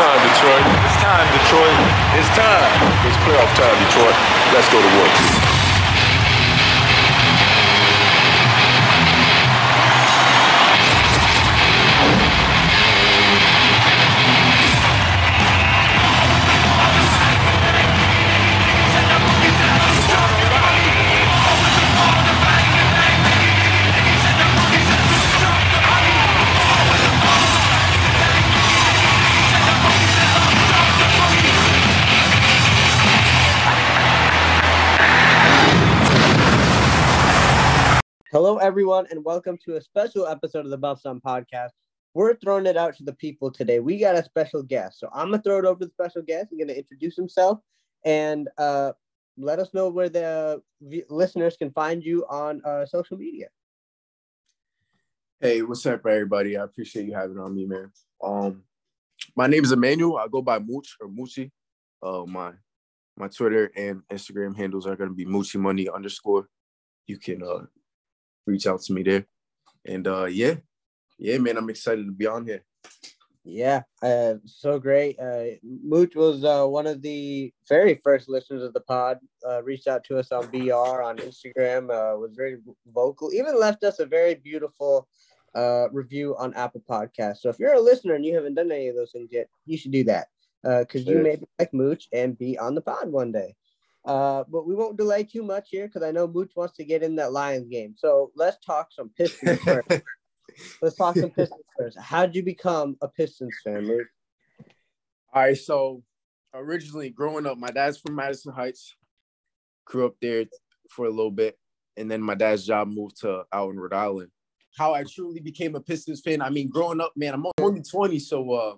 time, Detroit. It's time, Detroit. It's time. It's playoff time, Detroit. Let's go to work. Hello, everyone, and welcome to a special episode of the Buff Sun podcast. We're throwing it out to the people today. We got a special guest, so I'm gonna throw it over to the special guest. He's gonna introduce himself and uh, let us know where the v- listeners can find you on uh, social media. Hey, what's up, everybody? I appreciate you having on me, man. Um, my name is Emmanuel. I go by Mooch or Moochie. Uh, my my Twitter and Instagram handles are gonna be Moochie Money underscore. You can uh reach out to me there. And uh yeah, yeah, man, I'm excited to be on here. Yeah, uh, so great. Uh, Mooch was uh, one of the very first listeners of the pod. Uh, reached out to us on BR on Instagram. Uh, was very vocal. Even left us a very beautiful uh, review on Apple Podcasts. So if you're a listener and you haven't done any of those things yet, you should do that Uh because you may be like Mooch and be on the pod one day. Uh, but we won't delay too much here because I know Mooch wants to get in that Lions game. So let's talk some Pistons first. Let's talk some Pistons first. How'd you become a Pistons fan, Mooch? All right, so originally growing up, my dad's from Madison Heights. Grew up there for a little bit, and then my dad's job moved to out in Rhode Island. How I truly became a Pistons fan, I mean, growing up, man, I'm only 20, so uh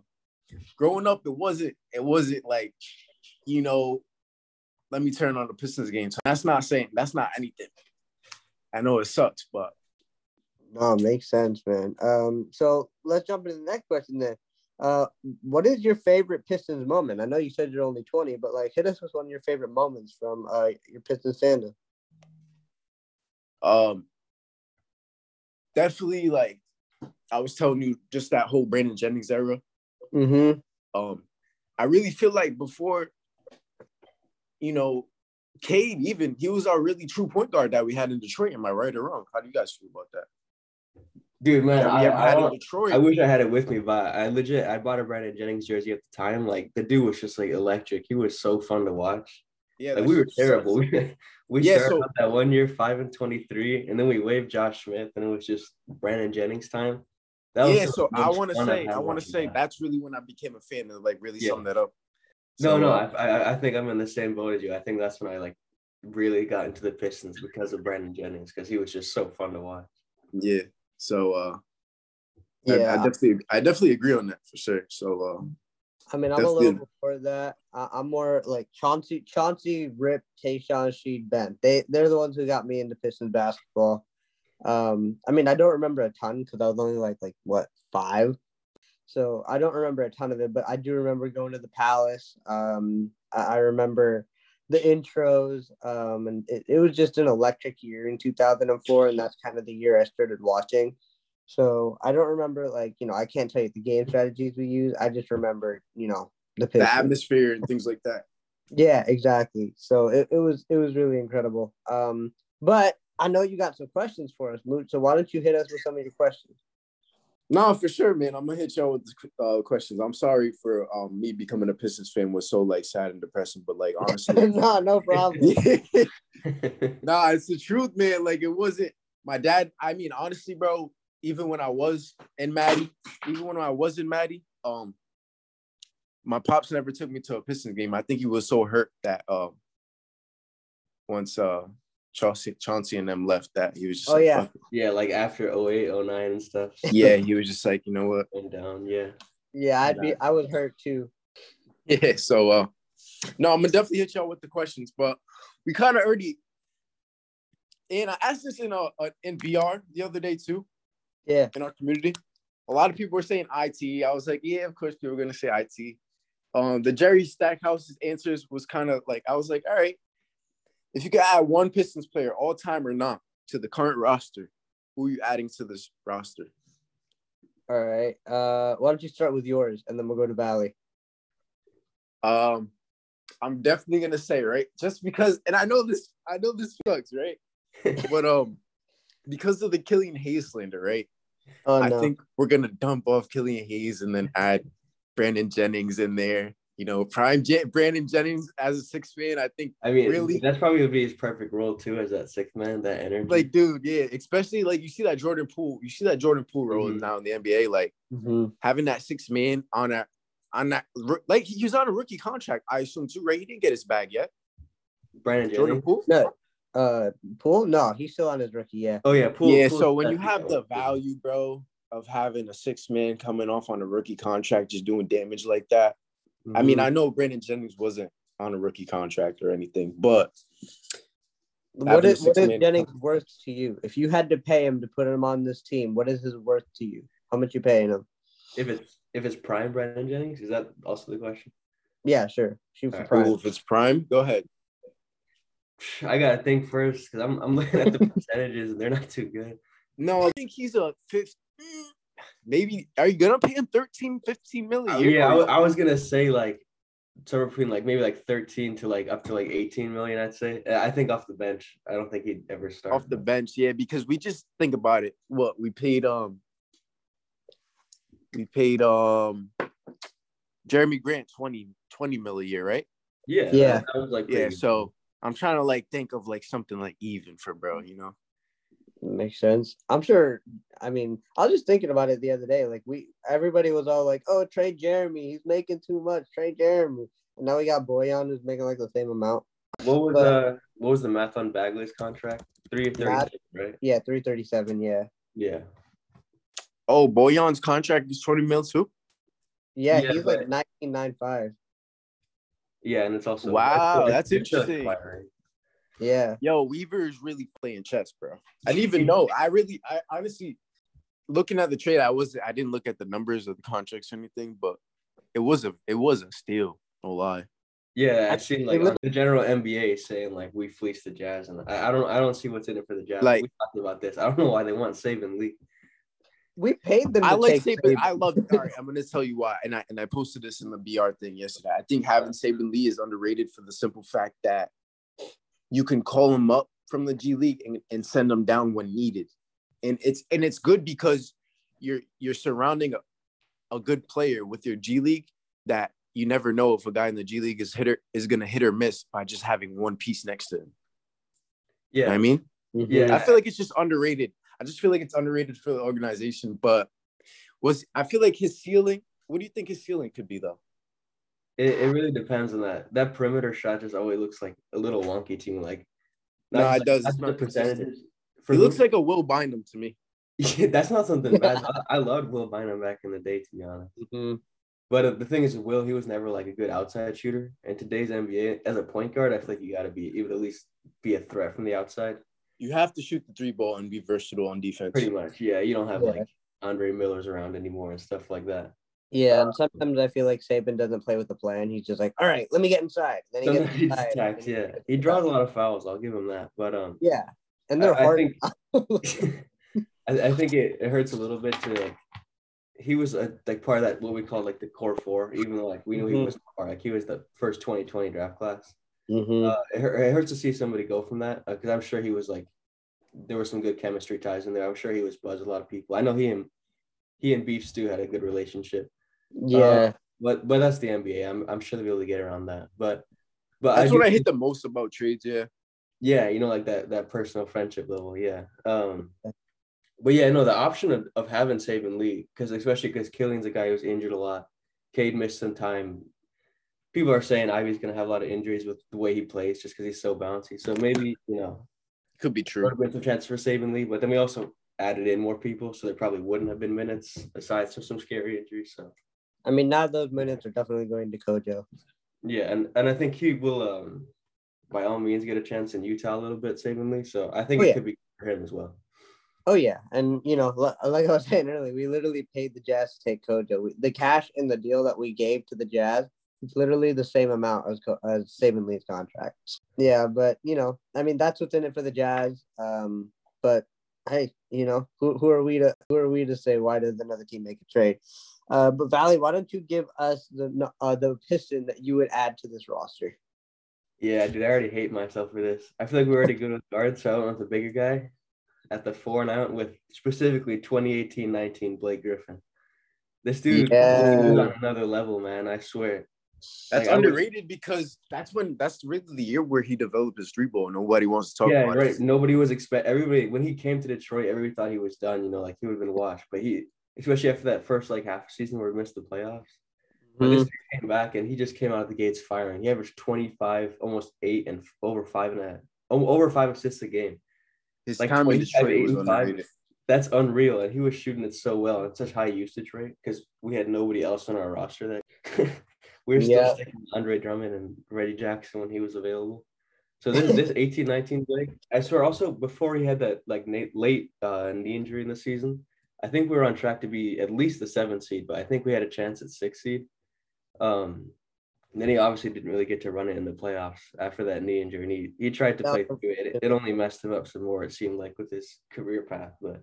growing up, it wasn't it wasn't like, you know, let me turn on the Pistons game. So that's not saying that's not anything. I know it sucks, but No, makes sense, man. Um, so let's jump into the next question then. Uh, what is your favorite Pistons moment? I know you said you're only 20, but like hit us with one of your favorite moments from uh your Pistons fandom. um definitely like I was telling you just that whole Brandon Jennings era. Mm-hmm. Um, I really feel like before, you know, Cade even he was our really true point guard that we had in Detroit. Am I right or wrong? How do you guys feel about that? Dude, man, I, I. I wish I had it with me, but I legit I bought a Brandon Jennings jersey at the time. Like the dude was just like electric. He was so fun to watch. yeah, Like we were terrible. We, we Yeah, started so- that one year five and twenty three, and then we waived Josh Smith, and it was just Brandon Jennings time. That was Yeah, so I want to say, I want to say that. that's really when I became a fan and like really Yeah. sum that up. No, So, no, uh, I, I I think I'm in the same boat as you. I think that's when I like really got into the Pistons because of Brandon Jennings because he was just so fun to watch. yeah. So uh, I- I, definitely, I definitely agree on that for sure. So uh, I mean, I'm a little before that. I, I'm more like Chauncey, Chauncey, Rip, Tayshaun, Sheed, Ben. They they're the ones who got me into Pistons basketball. Um, I mean, I don't remember a ton because I was only like like what five, so I don't remember a ton of it. But I do remember going to the Palace. Um, I, I remember the intros. Um, and it, it was just an electric year in 2004, and that's kind of the year I started watching. So I don't remember like you know I can't tell you the game strategies we use. I just remember you know the the atmosphere and things like that. Yeah, exactly. So it, it was it was really incredible. Um, but I know you got some questions for us, Moot. So why don't you hit us with some of your questions? No, for sure, man. I'm gonna hit y'all with the uh, questions. I'm sorry for um, me becoming a Pistons fan was so like sad and depressing, but like honestly, no, no problem. nah, it's the truth, man. Like it wasn't my dad. I mean, honestly, bro. Even when I was in Maddie, even when I was in Maddie, um, my pops never took me to a Pistons game. I think he was so hurt that um, once uh Chauncey, Chauncey and them left, that he was just Oh, like, yeah. "Fuck it." yeah, like after 08, 09 and stuff. yeah, he was just like, you know what? and down, yeah. Yeah, I'd be. I was hurt too. Yeah, so uh no, I'm gonna definitely hit y'all with the questions, but we kind of already and I asked this in a, uh, in BR the other day too Yeah. in our community. A lot of people were saying IT. I was like, yeah, of course people are gonna say IT. Um, the Jerry Stackhouse's answers was kind of like I was like, all right, if you could add one Pistons player, all time or not, to the current roster, who are you adding to this roster? All right. Uh, why don't you start with yours, and then we'll go to Vali. Um, I'm definitely gonna say right, just because, and I know this, I know this sucks, right? but um, because of the Killian Hayes slander, right? Oh I think we're gonna dump off Killian Hayes and then add Brandon Jennings in there. You know, prime Je- Brandon Jennings as a six man. I think, I mean, Really? that's probably gonna be his perfect role too, as that sixth man, that energy. like, dude, yeah, especially like you see that Jordan Poole, you see that Jordan Poole role Mhm. now in the NBA, like Mhm. having that six man on that on that like he was on a rookie contract, I assume too, right? He didn't get his bag yet. Brandon Jordan Jennings. Poole. No. Uh, Poole? No, he's still on his rookie. Yeah. Oh yeah, Poole, yeah, Poole's so when you have the value, bro, of having a six man coming off on a rookie contract, just doing damage like that. I mean, Mhm. I know Brandon Jennings wasn't on a rookie contract or anything, but What Having a is what is six-man- Jennings worth to you? If you had to pay him to put him on this team, what is his worth to you? How much you paying him? if it's if it's prime Brandon Jennings, is that also the question? Yeah, sure. Shoot for prime. Ooh, if it's prime, go ahead. I gotta think first because I'm I'm looking at the percentages and they're not too good. No, I think he's a fifth. Maybe are you gonna pay him 13, 15 million? Uh, yeah, I, I was gonna say like somewhere between like maybe like 13 to like up to like 18 million. I'd say. I think off the bench, I don't think he'd ever start off the bench, yeah, because we just think about it. What we paid um we paid um Jerami Grant 20, 20 mil a year, right? Yeah, Yeah. that, that was like Yeah, so I'm trying to like think of like something like even for bro, you know. Makes sense. I'm sure. I mean, I was just thinking about it the other day. Like we, everybody was all like, "Oh, trade Jerami. He's making too much. Trade Jerami." And now we got Bojan who's making like the same amount. what was but- uh what was the math on Bagley's contract? Three of Math- 36, right? Yeah, three thirty-seven. Yeah, Yeah. Oh, Bojan's contract is 20 mil too. yeah. Yeah, he's but- like nineteen nine five. Yeah, and it's also Wow, it's- that's interesting. flattering. Yeah, Yo, Weaver is really playing chess, bro. I didn't even know. I really, I honestly, looking at the trade, I was, I didn't look at the numbers of the contracts or anything, but it was a, it was a steal. No lie. Yeah, I- I've seen like the general NBA saying like we fleeced the Jazz, and I, I don't I don't see what's in it for the Jazz. Like- we talked about this. I don't know why they want Saben Lee. we paid them. To I like take Saben. Saben. I love. All right, I'm gonna tell you why, and I and I posted this in the BR thing yesterday. I think having Saben Lee is underrated for the simple fact that you can call them up from the G League and, and send them down when needed, and it's and it's good because you're you're surrounding a, a good player with your G League that you never know if a guy in the G League is hitter is gonna hit or miss by just having one piece next to him. You know Yeah, I mean. Mhm. Yeah. I feel like it's just underrated. I just feel like it's underrated for the organization. But was I feel like his ceiling? What do you think his ceiling could be though? It, it really depends on that. That perimeter shot just always looks like a little wonky to me. Like No, it just- does. It's not the consistent. percentages. He looks like a Will Bynum to me. like that's not something bad. I, I loved Will Bynum back in the day, to be honest. But uh, the thing is, Will, he was never like a good outside shooter. And today's NBA, as a point guard, I feel like you got to be, you would at least be a threat from the outside. You have to shoot the three ball and be versatile on defense. Pretty much, yeah. You don't have Yeah. like Andre Miller's around anymore and stuff like that. Yeah, and sometimes I feel like Saben doesn't play with the plan. He's just like, "All right, let me get inside." Then he gets he inside. attacks, yeah. gets He draws a lot of fouls. I'll give him that. But um, Yeah, and they're I hard. think I, I think it, it hurts a little bit to like he was a, like part of that what we call like the core four, even though like we knew he Mhm. was part, like he was the first 2020 draft class. Mhm. Uh, it, it hurts to see somebody go from that because I'm sure he was like there were some good chemistry ties in there. I'm sure he was buzz with a lot of people. I know he and he and Beef Stew had a good relationship. Yeah, But but that's the NBA. I'm I'm sure they'll be able to get around that. But but That's do what I hate the most about trades. Yeah. yeah, you know, like that that personal friendship level. Yeah. Um but yeah, no, the option of, of having Saben Lee, because especially because Killian's a guy who's injured a lot. Cade missed some time. People are saying Ivy's gonna have a lot of injuries with the way he plays just because he's so bouncy. So maybe, you know, Could be true. would have been some chance for Saben Lee, but then we also added in more people, so there probably wouldn't have been minutes aside from some scary injuries. So I mean, now those minutes are definitely going to Kojo. yeah, and, and I think he will um by all means get a chance in Utah a little bit, Lee. So I think Oh, it yeah. could be for him as well. Oh yeah, and you know, like I was saying earlier, we literally paid the Jazz to take Kojo. We, the cash in the deal that we gave to the Jazz, it's literally the same amount as as Saben Lee's contract. Yeah, but you know, I mean, that's what's in it for the Jazz. Um, but hey, you know, who, who are we to who are we to say why does another team make a trade? Uh, but Vali, why don't you give us the uh, the piston that you would add to this roster? Yeah, dude, I already hate myself for this. I feel like we're already good with guards, so I went with the bigger guy at the four, and I went with specifically 2018-19 Blake Griffin. This dude Yeah. is on another level, man. I swear. That's Like, I was- underrated because that's when that's really the year where he developed his three ball. Nobody wants to talk yeah, about right. it. Nobody was expect everybody when he came to Detroit, everybody thought he was done. You know, like he would have been washed. But he, especially after that first like half season where we missed the playoffs, but this came back and he just came out of the gates firing. He averaged twenty five, almost eight, and over five and a over five assists a game. His Like time in 25, Detroit was 85. underrated. That's unreal, and he was shooting it so well at such high usage rate because we had nobody else on our roster that we were still Yeah. sticking with Andre Drummond and Reggie Jackson when he was available. So this this 18 19 Blake, I swear also before he had that like late uh, knee injury in the season, I think we were on track to be at least the seventh seed, but I think we had a chance at six seed. Um, and then he obviously didn't really get to run it in the playoffs after that knee injury. And he, he tried to play through it. It only messed him up some more, it seemed like, with his career path. But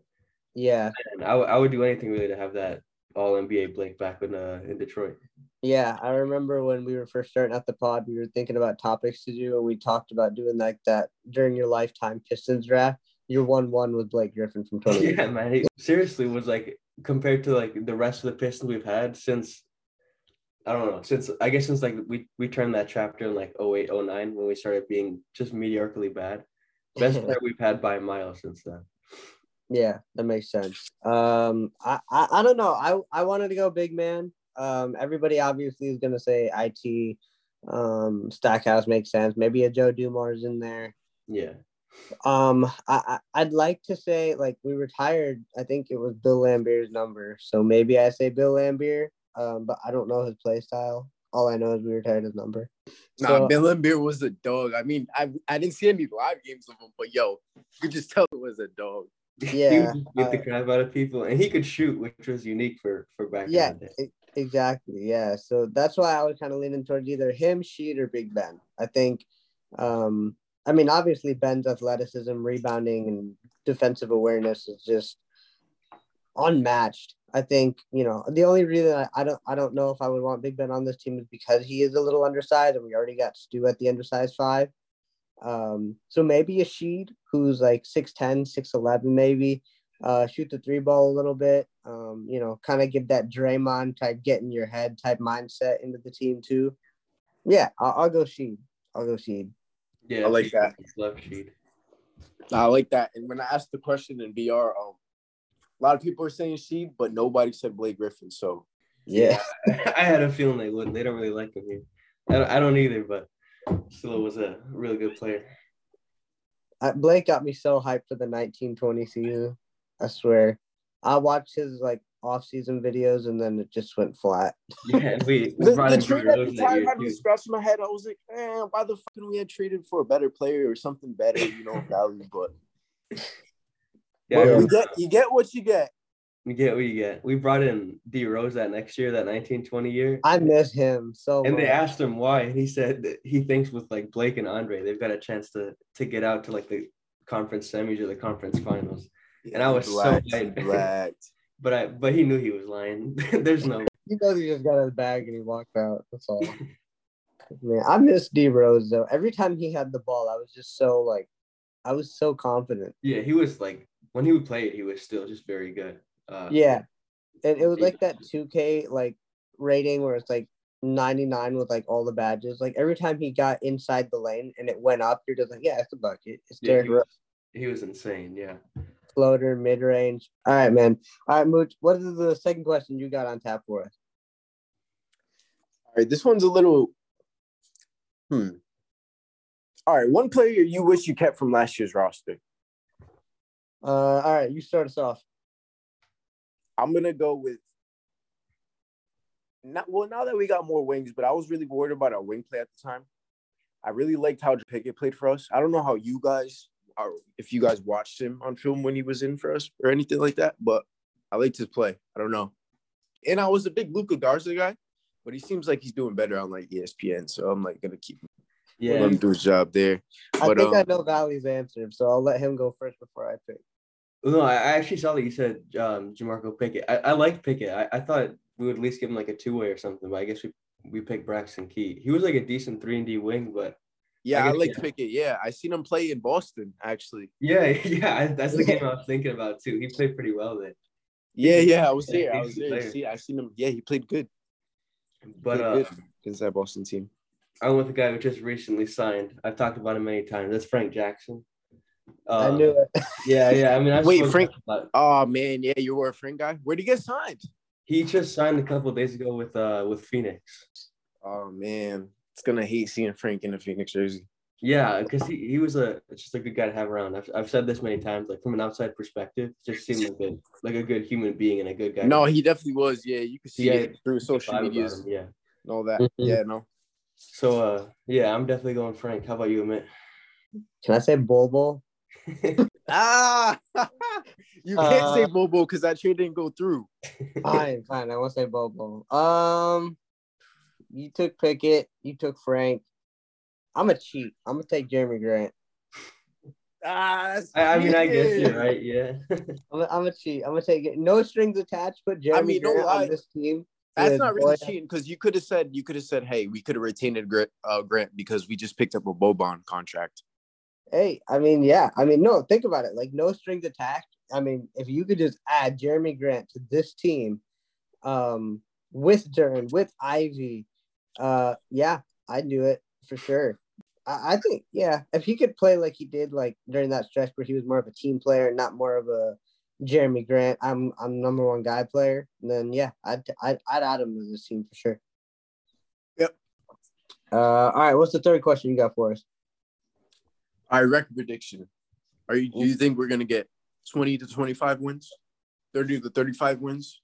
Yeah, and I, would- do anything really to have that all NBA Blake back in uh, in Detroit. yeah. I remember when we were first starting out the pod, we were thinking about topics to do, and we talked about doing like that during your lifetime Pistons draft. Your one one with Blake Griffin from twenty. Yeah, man. He seriously was like compared to like the rest of the Pistons we've had since I don't know, since I guess since like we we turned that chapter in like 08, 09 when we started being just mediocrely bad. Best player we've had by a mile since then. Yeah, that makes sense. Um, I, I, I don't know. I, I wanted to go big man. Um, everybody obviously is gonna say it. Um, Stackhouse makes sense. Maybe a Joe Dumars in there. Yeah. Um, I, I I'd like to say like we retired. I think it was Bill Laimbeer's number, so maybe I say Bill Laimbeer. Um, but I don't know his play style. All I know is we retired his number. Nah, So- Bill Laimbeer was a dog. I mean, I I didn't see any live games of him, but yo, you could just tell it was a dog. he Yeah, would just beat the uh, crap out of people and he could shoot, which was unique for for back Yeah, exactly. Yeah. So that's why I was kind of leaning towards either him, Sheed, or Big Ben. I think, um, I mean, obviously Ben's athleticism, rebounding, and defensive awareness is just unmatched. I think you know the only reason I, I don't I don't know if I would want Big Ben on this team is because he is a little undersized, and we already got Stu at the undersized five. Um, so maybe a Sheed who's like 6'10, 6'11 maybe, uh, shoot the three ball a little bit. Um, you know, kind of give that Draymond type get in your head type mindset into the team too. Yeah, I'll, I'll go Sheed. I'll go Sheed. Yeah, I like that. Left Sheed. I like that. And when I asked the question in BR, um, a lot of people are saying she, but nobody said Blake Griffin. So Yeah. I had a feeling they wouldn't. They don't really like him here. I don't, I don't either, but still was a really good player. I, Blake got me so hyped for the 1920 season. I swear. I watched his like off-season videos and then it just went flat. Yeah, we, we the, brought the in trade at the time I had me scratching my head. I was like, man, why the fuck can we had traded for a better player or something better, you know, value? But, Yeah, I but you remember- get you get what you get. you get what you get. We brought in D Rose that next year, that 1920 year. I miss him so And they asked him why, and he said that he thinks with like Blake and Andre, they've got a chance to to get out to like the conference semis or the conference finals. And I was so Relax, hyped. relax. But I but he knew he was lying. There's no He knows he just got his bag and he walked out. That's all. Man, I miss D Rose though. Every time he had the ball, I was just so like, I was so confident. yeah, he was like when he played, he was still just very good. Uh, Yeah, and it was like that 2K like rating where it's like 99 with like all the badges. Like every time he got inside the lane and it went up, you're just like, yeah, it's a bucket. It's yeah, he, Rose, was, he was insane. Yeah. Floater, mid range. All right, man. All right, Mooch. What is the second question you got on tap for us? All right, this one's a little. Hmm. All right, one player you wish you kept from last year's roster. Uh, all right, you start us off. I'm gonna go with. Not well now that we got more wings, but I was really worried about our wing play at the time. I really liked how Pickett played for us. I don't know how you guys if you guys watched him on film when he was in for us or anything like that, but I liked his play. I don't know. And I was a big Luka Garza guy, but he seems like he's doing better on like ESPN. So I'm like gonna keep Yeah. let him do his job there. I But, think I um, know Vali's answer, so I'll let him go first before I pick. No, I I actually saw that you said um, Jamorko Pickett. I, I liked Pickett. I, I thought we would at least give him like a two way or something, but I guess we, we picked Braxton Key. He was like a decent three and D wing, but Yeah, I I, like yeah. Pickett. Yeah, I seen him play in Boston actually. yeah, yeah, I, that's the game I was thinking about too. He played pretty well then. Yeah, yeah, I was Yeah, there. I was there. See, I seen him. Yeah, he played good. But Played uh, good against that Boston team. I'm with a guy who just recently signed. I've talked about him many times. That's Frank Jackson. I Uh, knew it. Yeah, yeah. I mean, I've Wait, Frank- Oh man, yeah, you were a Frank guy. Where'd he get signed? He just signed a couple days ago with uh with Phoenix. Oh man, it's gonna hate seeing Frank in a Phoenix jersey. Yeah, because he, he was a just a good guy to have around. I've, I've said this many times. Like from an outside perspective, just seemed like a like a good human being and a good guy. No, he definitely was. Yeah, you could see Yeah, it through social Vibe about medias him, Yeah. and all that. Mhm. Yeah, no. So uh yeah, I'm definitely going Frank. How about you, Amit? Can I say Bobo? Ah, you can't Uh, say Bobo because that trade didn't go through. Fine, fine. I won't say Bobo. Um, you took Pickett. You took Frank. I'm a cheat. I'm gonna take Jerami Grant. Ah, I, I mean, I guess you're right. Yeah. I'm a, I'm a cheat. I'm gonna take it. No strings attached. but Jerami mean, no Grant lie. on this team. That's not really Boyd. cheating because you could have said you could have said, "Hey, we could have retained Grant, uh, Grant because we just picked up a Boban contract." Hey, I mean, yeah. I mean, no. Think about it. Like no strings attached. I mean, if you could just add Jerami Grant to this team, um, with Duren, with Ivy, uh, yeah, I'd do it for sure. I, I think, yeah, if he could play like he did, like during that stretch where he was more of a team player, not more of a Jerami Grant. I'm I'm number one guy player. Then yeah, I'd I'd, I'd add him to this team for sure. Yep. Uh, all right. What's the third question you got for us? All right, record prediction. Are you? Do you think we're gonna get twenty to twenty-five wins, thirty to thirty-five wins,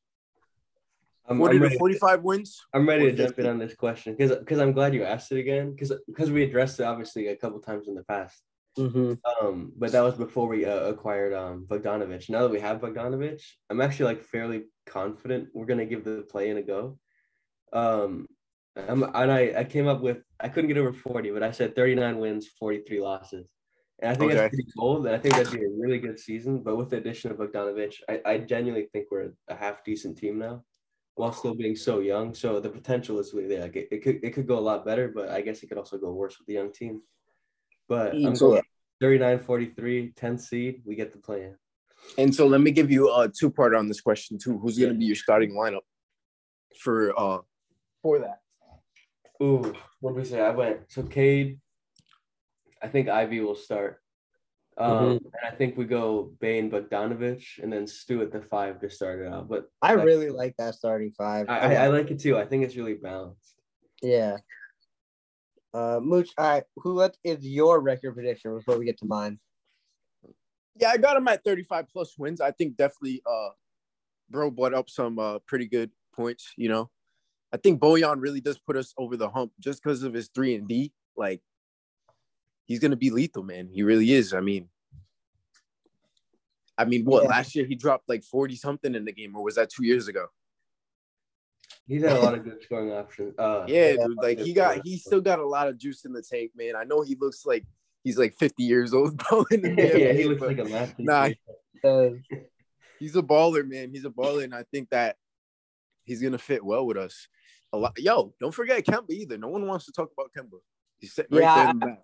I'm, forty I'm to ready, forty-five wins? I'm ready to jump in on this question because because I'm glad you asked it again because because we addressed it obviously a couple times in the past. Mm-hmm. Um, but that was before we uh, acquired um Bogdanovich. Now that we have Bogdanovich, I'm actually like fairly confident we're gonna give the play in a go. Um, I'm, and I I came up with I couldn't get over 40, but I said 39 wins, 43 losses, and I think Okay. that's pretty bold. And I think that'd be a really good season. But with the addition of Bogdanovich, I, I genuinely think we're a half decent team now, while still being so young. So the potential is really there. Like it, it could it could go a lot better, but I guess it could also go worse with the young team. But I'm So- going 39 43, 10 seed. We get the play in. And so let me give you a two-part on this question too. Who's gonna be your starting lineup for uh for that? Ooh, what did we say? I went so Cade. I think Ivy will start. Um, and I think we go Bain Bogdanovich and then Stu at the five to start it out. But I really like that starting five. I, I, I like it too. I think it's really balanced. yeah. Uh, Mooch. All right. Who? What is your record prediction before we get to mine? Yeah, I got him at 35 plus wins. I think definitely uh bro brought up some uh pretty good points, you know. I think Bojan really does put us over the hump just because of his three and D. Like he's gonna be lethal, man. He really is. I mean, I mean, what Yeah. last year he dropped like 40 something in the game, or was that two years ago? He's had a lot of good scoring options. Uh, Yeah, dude. Like he got he still got a lot of juice in the tank, man. I know he looks like he's like 50 years old, bro. In the yeah, he looks like a teacher. Nah. He's a baller, man. He's a baller, and I think that he's gonna fit well with us. A lot. Yo, don't forget Kemba either. No one wants to talk about Kemba. He's sitting right Yeah, there in the back.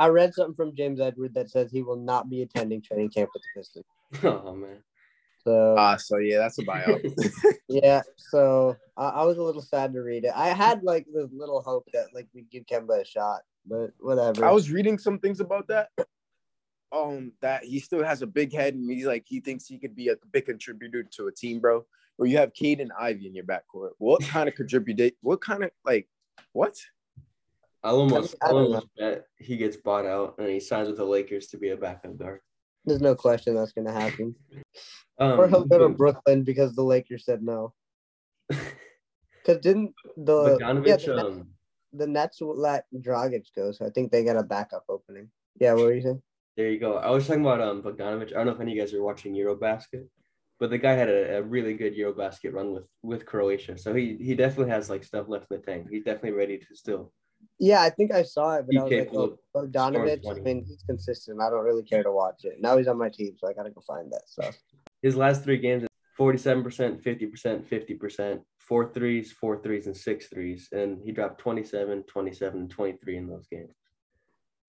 I read something from James Edward that says he will not be attending training camp with the Pistons. Oh man. So Ah, so yeah, that's a buyout. yeah, so I, I was a little sad to read it. I had like this little hope that like we'd give Kemba a shot, but whatever. I was reading some things about that. Um, that he still has a big head, and he's like he thinks he could be a big contributor to a team, bro. Where you have Cade and Ivy in your backcourt. What kind of contribute? What kind of like what? I'll almost, I I'll almost bet he gets bought out and he signs with the Lakers to be a backup guard. There's no question that's gonna happen. Um, or he'll go to Brooklyn because the Lakers said no. Because didn't the yeah, the, Nets- um, the Nets let Dragic go, so I think they got a backup opening. Yeah, what were you saying? There you go. I was talking about um Bogdanovich. I don't know if any of you guys are watching Eurobasket, but the guy had a, a really good Eurobasket run with with Croatia. So he he definitely has like stuff left in the tank. He's definitely ready to still Yeah, I think I saw it, but I was like, oh, pulled Bogdanovich. I mean, he's consistent. I don't really care to watch it. Now he's on my team, so I gotta go find that stuff. His last three games, 47%, 50%, 50%, four threes, four threes, and six threes. And he dropped 27, 27, and 23 in those games.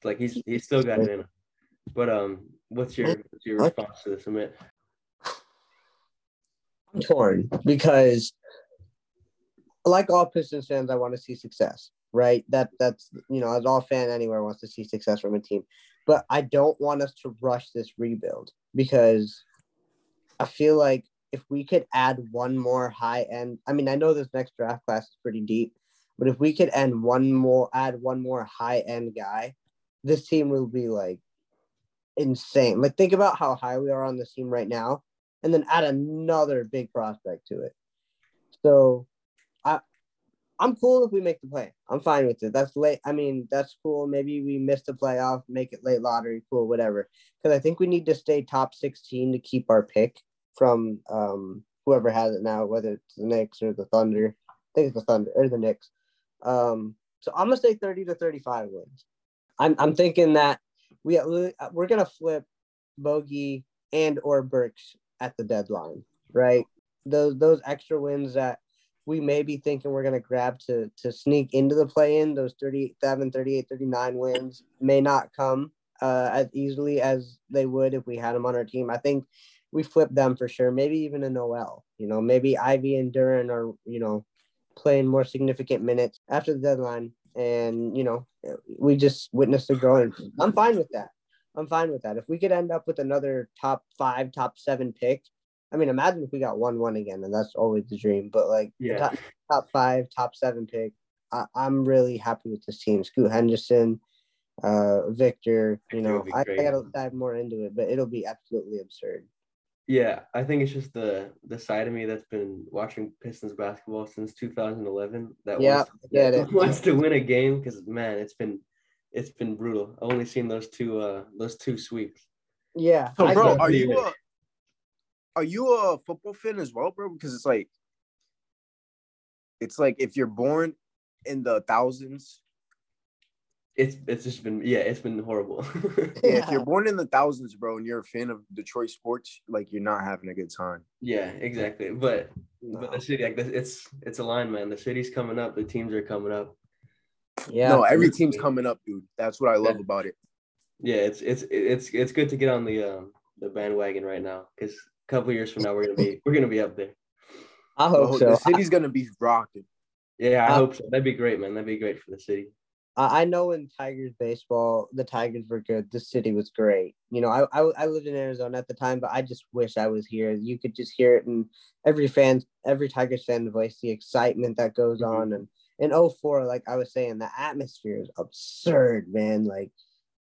Like he's he's still got it in him. But um, what's your what's your response to this, Amit? I'm torn because, like all Pistons fans, I want to see success. Right? That that's you know, as all fan anywhere wants to see success from a team, but I don't want us to rush this rebuild because I feel like if we could add one more high end, I mean, I know this next draft class is pretty deep, but if we could add one more, add one more high end guy, this team will be like insane. Like think about how high we are on this team right now, and then add another big prospect to it. So, I'm cool if we make the play. I'm fine with it. That's late. I mean, that's cool. Maybe we miss the playoff, make it late lottery, cool, whatever. Because I think we need to stay top 16 to keep our pick from um whoever has it now, whether it's the Knicks or the Thunder. I think it's the Thunder or the Knicks. Um, so I'm gonna say 30 to 35 wins. I'm I'm thinking that we we're gonna flip Bogey and or Burks at the deadline, right? Those those extra wins that we may be thinking we're gonna grab to to sneak into the play-in, those 37, 38, 39 wins may not come uh, as easily as they would if we had them on our team. I think we flip them for sure. Maybe even a Noel. You know, maybe Ivy and Duren are you know playing more significant minutes after the deadline, and you know we just witnessed the growing. I'm fine with that. I'm fine with that. If we could end up with another top five, top seven pick, I mean, imagine if we got one one again, and that's always the dream. But like Yeah. top, top five, top seven pick, I, I'm really happy with this team. Scoot Henderson, uh, Victor. You know, I, I gotta dive more into it, but it'll be absolutely absurd. Yeah, I think it's just the the side of me that's been watching Pistons basketball since 2011 that Yeah, wants, I get that wants to win a game because man, it's been it's been brutal. I've only seen those two uh those two sweeps. Yeah, So, bro, are you a are you a football fan as well, bro? Because it's like it's like if you're born in the thousands, It's it's just been yeah, it's been horrible. yeah, if you're born in the thousands, bro, and you're a fan of Detroit sports, like you're not having a good time. yeah, exactly. But but the city like this, it's it's a line, man. The city's coming up. The teams are coming up. Yeah, no, every team's coming up, dude. That's what I love Yeah. about it. Yeah, it's it's it's it's good to get on the um the bandwagon right now because a couple years from now we're gonna be we're gonna be up there. I The, hope so. the city's gonna be rocking. Yeah, I Uh, hope so. That'd be great, man. That'd be great for the city. I I know in Tigers baseball, the Tigers were good. The city was great. You know, I, I I lived in Arizona at the time, but I just wish I was here. You could just hear it in every fan, every Tigers fan voice, the excitement that goes Mhm. on. And in 04, like I was saying, the atmosphere is absurd, man. Like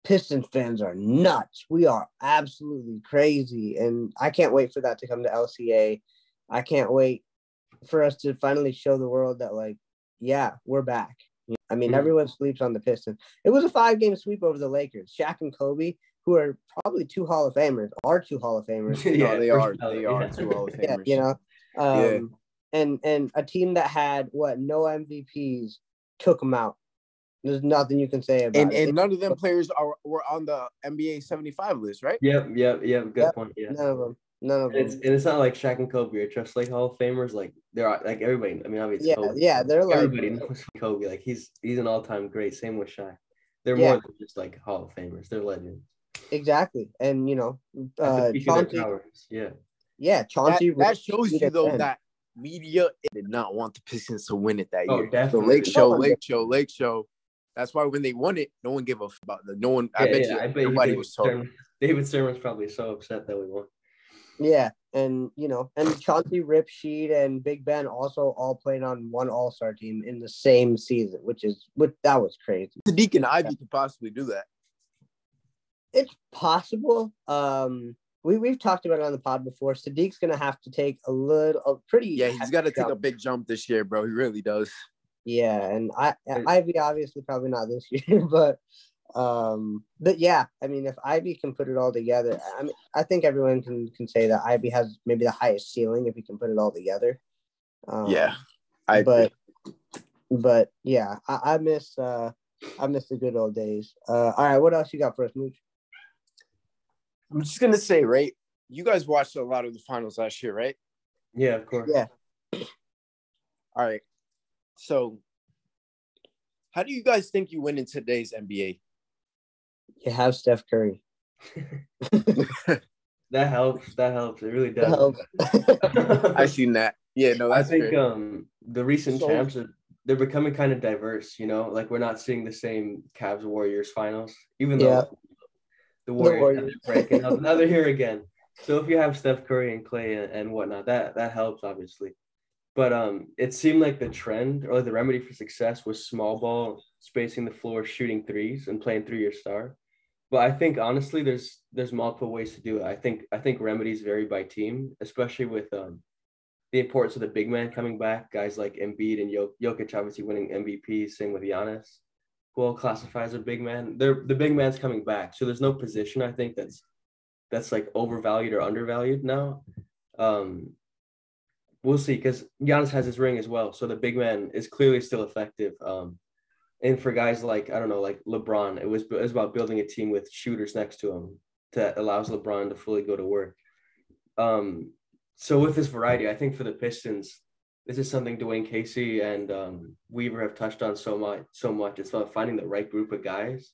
Pistons fans are nuts. We are absolutely crazy. And I can't wait for that to come to LCA. I can't wait for us to finally show the world that, like, yeah, we're back. I mean, Mhm. everyone sleeps on the Pistons. It was a five game sweep over the Lakers. Shaq and Kobe, who are probably two Hall of Famers, are two Hall of Famers. no, they are. ballot, They are yeah. two Hall of yeah, Famers. you know, um, Yeah. and and a team that had what no MVPs took them out. There's nothing you can say about and it. and none of them players are were on the NBA 75 list, right? Yep, yep, yep. Good Yep. point. Yeah. None of them. None of And it's them. and it's not like Shaq and Kobe are just like Hall of Famers. Like they're like everybody. I mean, obviously, Yeah, Kobe, yeah, they're like everybody knows Kobe. Like he's he's an all time great. Same with Shaq. They're Yeah. more than just like Hall of Famers. They're legends. exactly. And you know, At uh, the peak of their Chauncey. Yeah. yeah, Chauncey. that Rich shows you though then. that media did not want the Pistons to win it that Oh, year. The definitely. Lake Show, No Lake Show, Lake Show. That's why when they won it, no one gave a f- about the no one. I Yeah, bet yeah, you I bet you nobody David was talking. Stern, David Stern's probably so upset that we won. Yeah, and you know, and Chauncey, Rip Sheed, and Big Ben also all played on one All Star team in the same season, which is what that was crazy. Saddiq and Ivy could possibly do that. It's possible. Um, we we've talked about it on the pod before. Saddiq's gonna have to take a little, a pretty Yeah, he's got to take a big jump this year, bro. He really does. Yeah, and I And- Ivy obviously probably not this year, but um, but yeah, I mean, if Ivy can put it all together, I mean, I think everyone can can say that Ivy has maybe the highest ceiling if he can put it all together. Um, Yeah, I but but yeah, I, I miss uh I miss the good old days. Uh, all right, what else you got for us, Mooch? I'm just gonna say, right? You guys watched a lot of the finals last year, right? Yeah, of course. Yeah. All right. So, how do you guys think you win in today's NBA? You have Steph Curry. That helps. That helps. It really does. Help. I seen that. Yeah, no, I think fair. um the recent So- champs are they're becoming kind of diverse, you know, like we're not seeing the same Cavs Warriors finals, even Yeah. though the Warriors, Warriors. had their break now, now they're here again. So if you have Steph Curry and Clay and, and whatnot, that that helps obviously. But um it seemed like the trend or the remedy for success was small ball, spacing the floor, shooting threes, and playing through your star. But I think honestly, there's there's multiple ways to do it. I think I think remedies vary by team, especially with um the importance of the big man coming back. Guys like Embiid and Jok- Jokic obviously winning MVP. Same with Giannis, who all classify as a big man. They're the big man's coming back, so there's no position I think that's that's like overvalued or undervalued now. Um, we'll see because Giannis has his ring as well, so the big man is clearly still effective. Um, and for guys like I don't know, like LeBron, it was it was about building a team with shooters next to him that allows LeBron to fully go to work. Um, so with this variety, I think for the Pistons, this is something Dwane Casey and um, Weaver have touched on so much. So much. It's about finding the right group of guys,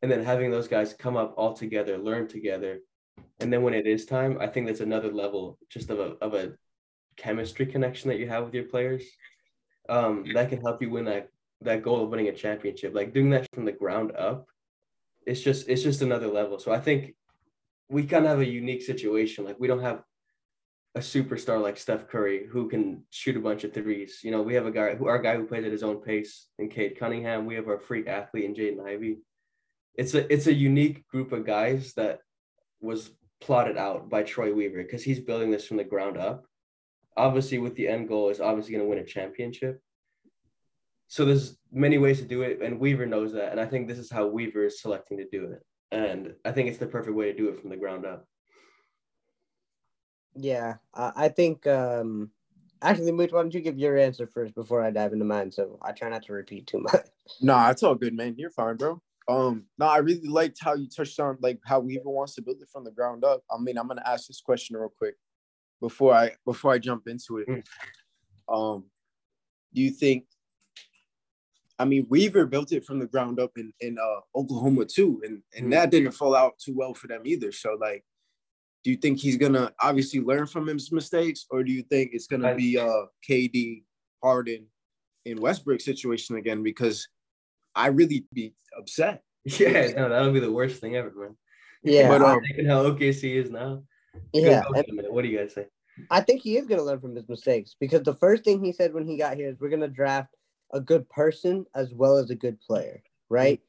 and then having those guys come up all together, learn together, and then when it is time, I think that's another level just of a of a chemistry connection that you have with your players um, that can help you win that that goal of winning a championship. Like doing that from the ground up, it's just it's just another level. So I think we kind of have a unique situation. Like we don't have a superstar like Steph Curry who can shoot a bunch of threes. You know, we have a guy who our guy who plays at his own pace in Cade Cunningham. We have our freak athlete in Jaden Ivey. It's a it's a unique group of guys that was plotted out by Troy Weaver because he's building this from the ground up. Obviously, with the end goal is obviously going to win a championship. So there's many ways to do it, and Weaver knows that. And I think this is how Weaver is selecting to do it. And I think it's the perfect way to do it from the ground up. Yeah, I, I think. um Actually, Mooch, why don't you give your answer first before I dive into mine? So I try not to repeat too much. Nah, it's all good, man. You're fine, bro. Um, no, I really liked how you touched on like how Weaver wants to build it from the ground up. I mean, I'm gonna ask this question real quick before I before I jump into it. Mm. Um, do you think? I mean, Weaver built it from the ground up in in uh, Oklahoma too, and and Mm. that didn't fall out too well for them either. So like, do you think he's gonna obviously learn from his mistakes, or do you think it's gonna I- be uh KD, Harden, in Westbrook situation again? Because I really be upset. Yeah, no, that'll be the worst thing ever, man. Yeah, But, I- um, Thinking how OKC is now. Yeah. Good and coach, man. What do you guys say? I think he is going to learn from his mistakes because the first thing he said when he got here is we're going to draft a good person as well as a good player, right?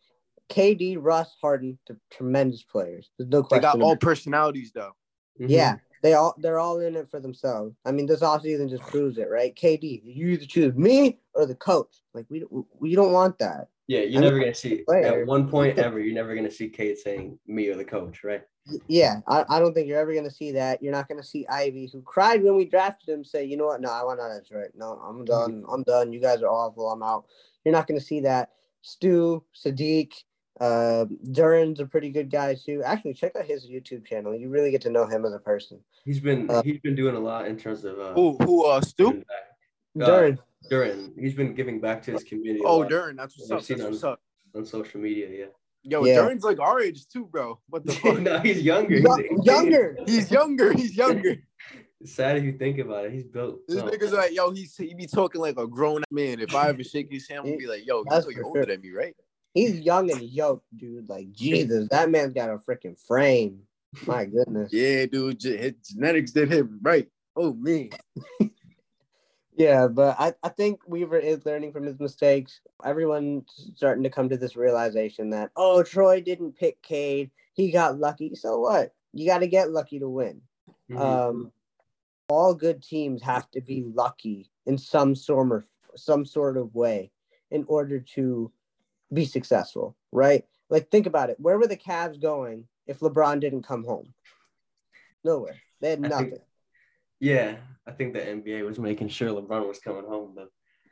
KD, Russ, Harden, t- tremendous players. There's no question. They got all personalities though. Mhm. Yeah, they all they're all in it for themselves. I mean, this offseason just proves it, right? KD, you either choose me or the coach. Like we we don't want that. Yeah, you're I never gonna see player. at one point ever. You're never gonna see Cade saying me or the coach, right? Yeah, I, I don't think you're ever gonna see that. You're not gonna see Ivy, who cried when we drafted him, say, you know what? No, I want out of Detroit. No, I'm done. I'm done. You guys are awful. I'm out. You're not gonna see that. Stu, Saddiq, uh, Duren's a pretty good guy too. Actually, check out his YouTube channel. You really get to know him as a person. He's been Uh, he's been doing a lot in terms of uh, Who who uh Stu? giving. Uh, Duren, Duren. He's been giving back to his community. Oh, lot Duren. That's what's I've up. seen That's him. what's up. on social media. Yeah. Yo, Yeah. Duren's like our age too, bro. What the fuck? no, he's younger. Yo- He's- younger. He's younger. He's younger. It's sad if you think about it. He's built. This no, nigga's like, yo, he's he be talking like a grown man. If I ever shake his hand, I'll be like, yo, you That's know you're for older sure. than me, right? He's young and yoked, dude. Like Jesus, that man's got a freaking frame. My goodness. Yeah, dude. His genetics did him right. Oh man. Yeah, but I, I think Weaver is learning from his mistakes. Everyone's starting to come to this realization that, oh, Troy didn't pick Cade. He got lucky. So what? You got to get lucky to win. Mhm. Um, all good teams have to be lucky in some sort of some sort of way in order to be successful, right? Like think about it. Where were the Cavs going if LeBron didn't come home? Nowhere. They had I think- nothing. yeah, I think the NBA was making sure LeBron was coming home though.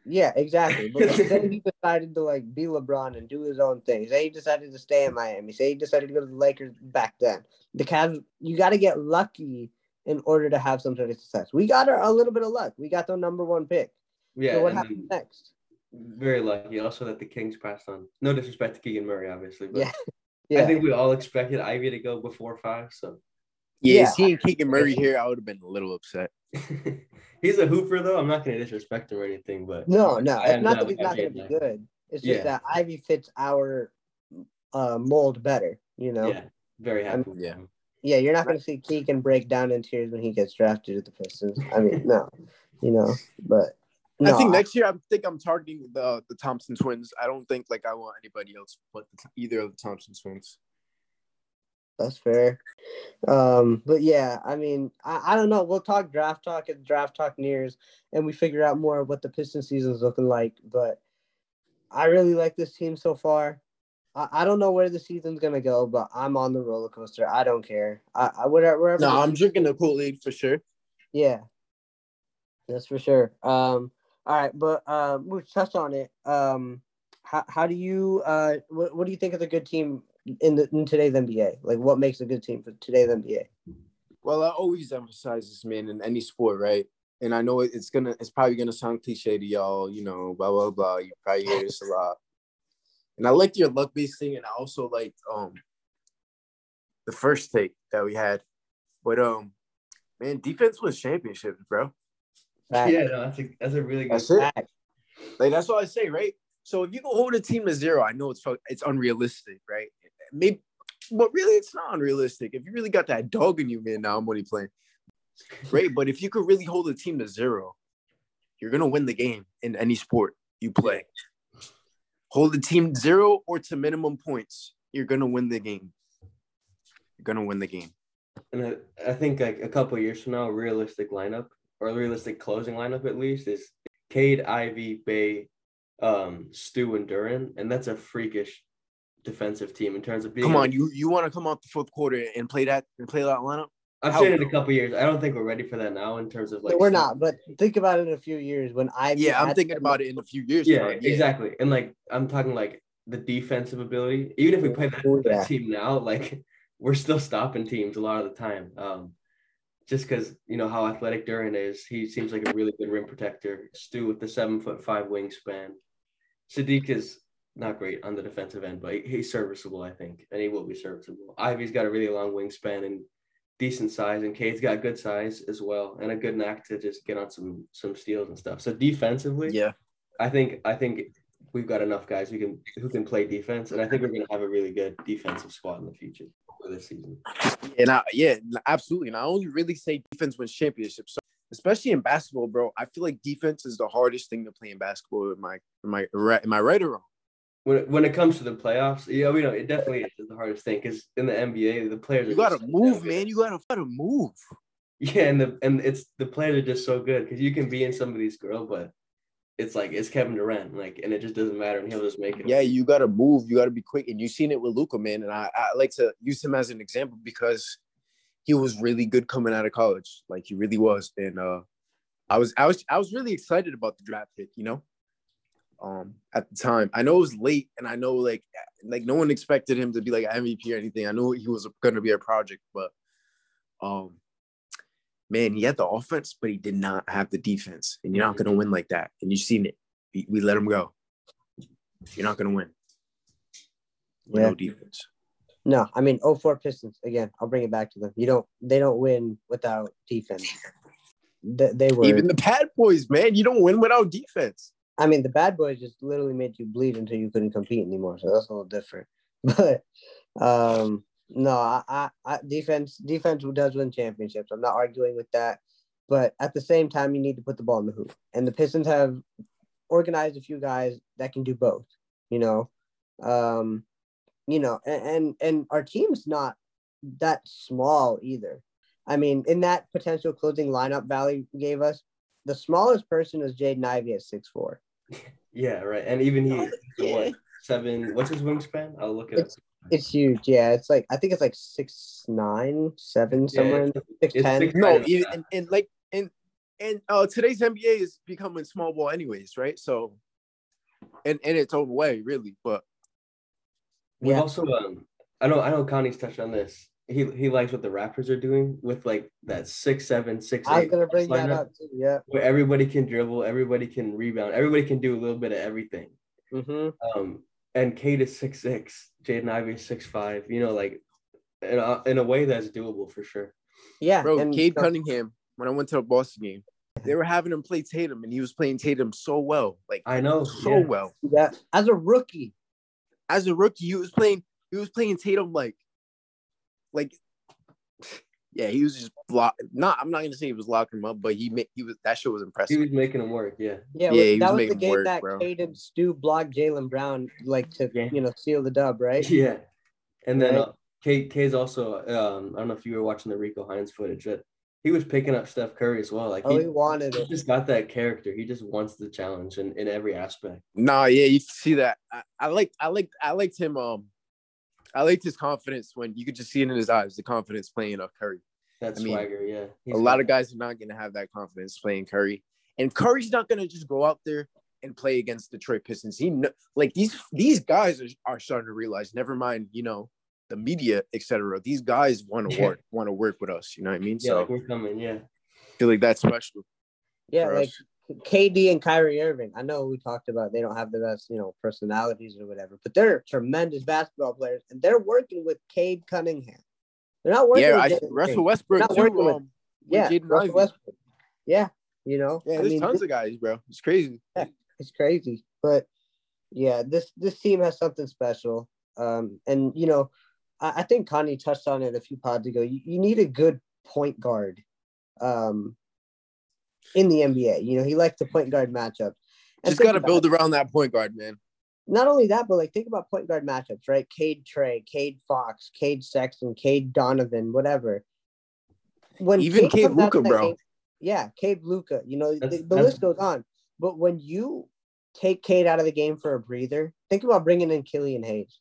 Yeah, exactly. But then he decided to like be LeBron and do his own thing. Say he decided to stay in Miami. Say he decided to go to the Lakers back then. The Cavs, you got to get lucky in order to have some sort of success. We got a, a little bit of luck. We got the number one pick. Yeah. so what happened next? Very lucky. Also, that the Kings passed on. No disrespect to Keegan Murray, obviously, but Yeah. Yeah, I think we all expected Ivy to go before five. So Yeah, Yeah. seeing Keegan Murray here, I would have been a little upset. he's a hooper, though. I'm not going to disrespect him or anything, but no, no, it's not that he's not going to be that. good. It's just Yeah. that Ivey fits our uh, mold better. You know. yeah, very happy. I'm- yeah. Yeah, you're not going to see Keegan break down in tears when he gets drafted at the Pistons. I mean, no, you know, but no, I think next year I think I'm targeting the the Thompson twins. I don't think like I want anybody else but either of the Thompson twins. That's fair. Um, but yeah, I mean, I, I don't know. We'll talk draft talk as draft talk nears, and we figure out more of what the Piston season's looking like. But I really like this team so far. I, I don't know where the season's gonna go, but I'm on the roller coaster. I don't care. I, I whatever. wherever No, I'm drinking the Kool Aid for sure. Yeah, that's for sure. Um, all right, but uh, we've touched on it. Um, how, how do you uh, what, what do you think is a good team in the in today's NBA? Like, what makes a good team for today's NBA? Well, I always emphasize this, man, in any sport, right? And I know it's gonna, it's probably gonna sound cliche to y'all, you know, blah blah blah. You probably hear this a lot. And I liked your luck based thing, and I also like um the first take that we had. But um, man, defense wins championships, bro. Fact. Yeah, no, that's a, that's a really good. That's it. Fact. Like that's what I say, right? So if you can hold a team to zero, I know it's it's unrealistic, right? Maybe, but really, it's not unrealistic. If you really got that dog in you, man, now I'm only playing, Great, But if you could really hold a team to zero, you're gonna win the game in any sport you play. Hold the team zero or to minimum points, you're gonna win the game. You're gonna win the game. And I, I think like a couple years from now, realistic lineup or realistic closing lineup at least is Cade, Ivey, Bey, um, Stu, and Duren, and that's a freakish defensive team in terms of being. Come on, you you want to come out the fourth quarter and play that and play that lineup? I've how- seen it in a couple of years. I don't think we're ready for that now in terms of like. No, we're not, but think about it in a few years when I Yeah, I'm thinking about it in a few years. Yeah, time. exactly. And like I'm talking like the defensive ability. Even if we play that, Oh, that team now, like we're still stopping teams a lot of the time. Um, just because you know how athletic Duren is, he seems like a really good rim protector. Stu with the seven foot five wingspan. Saddiq is not great on the defensive end, but he's serviceable, I think, and he will be serviceable. Ivey's got a really long wingspan and decent size, and Cade's got good size as well, and a good knack to just get on some some steals and stuff. So defensively, Yeah. I think I think we've got enough guys who can who can play defense, and I think we're going to have a really good defensive squad in the future for this season. And I, yeah, absolutely. And I only really say defense wins championships. So especially in basketball, bro, I feel like defense is the hardest thing to play in basketball. Am I am I? Am I right or wrong? When it, when it comes to the playoffs, yeah, we know it definitely is the hardest thing because in the NBA, the players You gotta move, man. You gotta, gotta move. Yeah, and the and it's the players are just so good because you can be in somebody's girl, but it's like it's Kevin Durant, like, and it just doesn't matter, and he'll just make it. Yeah, you gotta move. You gotta be quick. And you've seen it with Luka, man. And I, I like to use him as an example because he was really good coming out of college. Like he really was. And uh I was I was I was really excited about the draft pick, you know. Um at the time. I know it was late and I know like like no one expected him to be like an MVP or anything. I knew he was gonna be a project, but um man, he had the offense, but he did not have the defense. And you're not gonna win like that. And you've seen it. We, we let him go. You're not gonna win. With Yeah. No defense. No, I mean 04 Pistons again. I'll bring it back to them. You don't. They don't win without defense. They, they were. Even the bad boys, man, you don't win without defense. I mean, the bad boys just literally made you bleed until you couldn't compete anymore. So that's a little different. But um, no, I, I, I defense defense does win championships. I'm not arguing with that. But at the same time, you need to put the ball in the hoop. And the Pistons have organized a few guys that can do both. You know, um, you know, and and, and our team's not that small either. I mean, in that potential closing lineup Vali gave us, the smallest person is Jaden Ivey at six four. Yeah, right. And even he, Yeah. what seven? What's his wingspan? I'll look it up. It's it's huge. Yeah, it's like I think it's like six nine, seven, somewhere in it's- six it's ten. six- No, Right. even and, and like and and uh, today's NBA is becoming small ball, anyways, right? So, in in its own way, really. But We Yeah. also um I know I know Connie's touched on this. He he likes what the Raptors are doing with like that six seven six I was gonna bring that up too. Yeah. where everybody can dribble, everybody can rebound, everybody can do a little bit of everything. Mm-hmm. Um, and Cade is six six, Jaden Ivey is six five. You know, like in a, in a way that's doable for sure. Yeah. bro, and Cade so- Cunningham, when I went to the Boston game, they were having him play Tatum, and he was playing Tatum so well, like I know. so yeah. well. Yeah. As a rookie. As a rookie, he was playing. He was playing Tatum like, like, yeah, he was just block. Not, I'm not gonna say he was locking him up, but he made he was that shit was impressive. He was making him work. Yeah. Yeah. Yeah, well, he that was was the making game work, that bro. Cade and Stu blocked Jaylen Brown like to Yeah. you know seal the dub, right? Yeah. And then Right. uh, K K's also um I don't know if you were watching the Rico Hines footage that he was picking up Steph Curry as well. Like Oh, he, he wanted he it. just got that character. He just wants the challenge in, in every aspect. Nah, yeah, you see that. I, I like, I like, I liked him. Um, I liked his confidence when you could just see it in his eyes, the confidence playing off Curry. That I mean, swagger, yeah. He's a lot of guys are not going to have that confidence playing Curry, and Curry's not going to just go out there and play against Detroit Pistons. He like these these guys are, are starting to realize. Never mind, you know, the media, etc. These guys want to work, want to work with us. You know what I mean? Yeah, so like we're coming, yeah. I feel like that's special. Yeah, like us. KD and Kyrie Irving. I know we talked about they don't have the best, you know, personalities or whatever, but they're tremendous basketball players, and they're working with Cade Cunningham. They're not working. Yeah, with I, Russell Westbrook too. working Um, with Yeah, Jaden Russell Ivey. Westbrook. Yeah, you know, yeah, I there's mean, tons this- of guys, bro. It's crazy. it's crazy, but yeah, this this team has something special. Um, and you know, I, I think Connie touched on it a few pods ago. You, you need a good point guard, um, in the NBA. You know, he likes the point guard matchups. And Just got to build it. around that point guard, man. not only that, but like think about point guard matchups, right? Cade Trae, Cade Fox, Cade Sexton, Cade Donovan, whatever. When Even Cade comes out to Luka, that bro. game- yeah, Cade Luka. You know, That's- the, the that's- list goes on. But when you take Cade out of the game for a breather, think about bringing in Killian Hayes.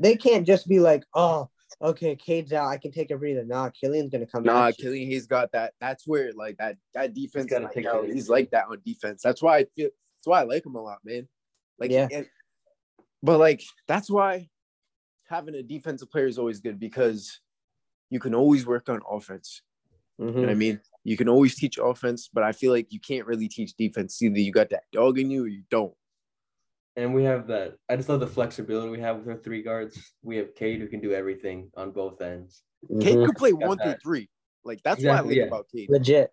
They can't just be like, oh, okay, Cade's out. I can take a breather. Nah, Killian's gonna come. Nah, at. Killian, he's got that. That's where like that that defense. gotta like, take yo, he's like that on defense. That's why I feel. That's why I like him a lot, man. Like, Yeah. and- but like that's why having a defensive player is always good because you can always work on offense. You know what I Mhm. mean? You can always teach offense, but I feel like you can't really teach defense. Either you got that dog in you or you don't. And we have that. I just love the flexibility we have with our three guards. We have Cade who can do everything on both ends. Cade Mhm. could play Got one through that. three. Like that's Exactly, what I like yeah. about Cade. Legit.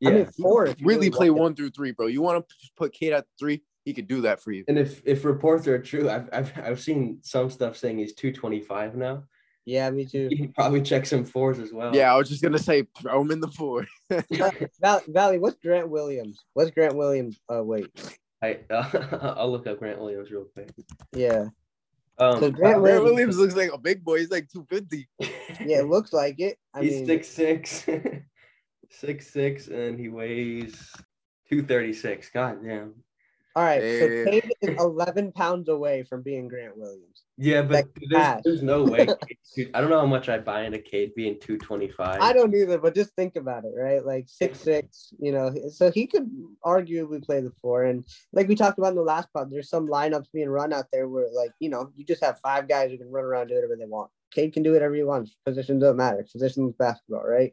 Yeah. I mean, four. could if you really play want it. one through three, bro. You want to put Cade at three? He could do that for you. and if if reports are true, I've I've, I've seen some stuff saying he's 225 now. Yeah, me too. He probably check some fours as well. Yeah, I was just gonna say throw him in the four. Val- Vali, what's Grant Williams? What's Grant Williams? Uh, wait. I uh, I'll look up Grant Williams real quick. Yeah. Um, So Grant Grant Williams- Williams looks like a big boy. He's like 250. Yeah, it looks like it. I he's mean, six six, six six, and he weighs two thirty six. God damn. all right. So Yeah. Cade is 11 pounds away from being Grant Williams. Yeah, but Like there's, there's no way. I don't know how much I buy into Cade being two twenty five. I don't either, but just think about it, right? Like six six, you know, so he could arguably play the four. And like we talked about in the last pod, there's some lineups being run out there where, like, you know, you just have five guys who can run around do whatever they want. Cade can do whatever he wants. Position doesn't matter. Position is basketball, right?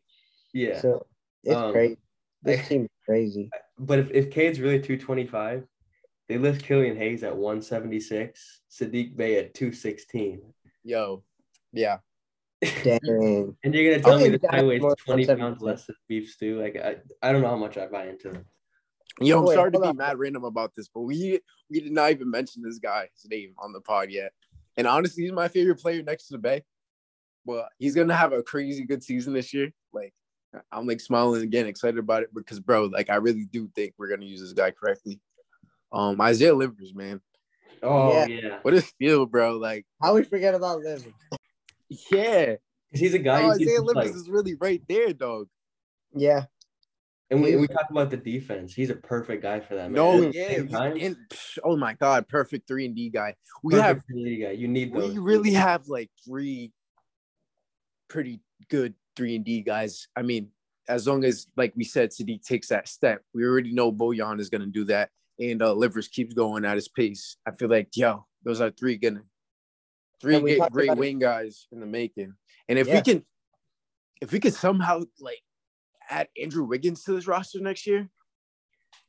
Yeah, So it's Um, crazy. This I- team's crazy. but if, if Cade's really two twenty five, they lift Killian Hayes at one seventy six, Saddiq Bey at two sixteen. Yo, yeah. Dang. And you're gonna tell me Killian this guy Hayes weighs 20 pounds less than beef stew? Like I, I don't know how much I buy into them. Yo, I'm Wait, sorry to be on. mad random about this, but we we did not even mention this guy's name on the pod yet. And honestly, he's my favorite player next to the Bey. Well, he's gonna have a crazy good season this year. Like, I'm like smiling again, excited about it because, bro, like I really do think we're gonna use this guy correctly. Um, Isaiah Livers, man, Oh Yeah. yeah, what a steal, bro! Like, How we forget about Living? yeah, 'Cause he's a guy. oh, Isaiah Livers like- is really right there, dog. Yeah. and we, we talk about the defense. He's a perfect guy for that. Man. No, At yeah, same we- time, and psh, oh my god, perfect three and D guy. We perfect have for the guy. You need those. we really have like three pretty good three and D guys. I mean, as long as, like we said, Saddiq takes that step, we already know Bojan is going to do that. And uh, Livers keeps going at his pace. I feel like, yo, those are three gonna three get great about it- wing guys in the making. And if we can, if we could somehow like add Andrew Wiggins to this roster next year,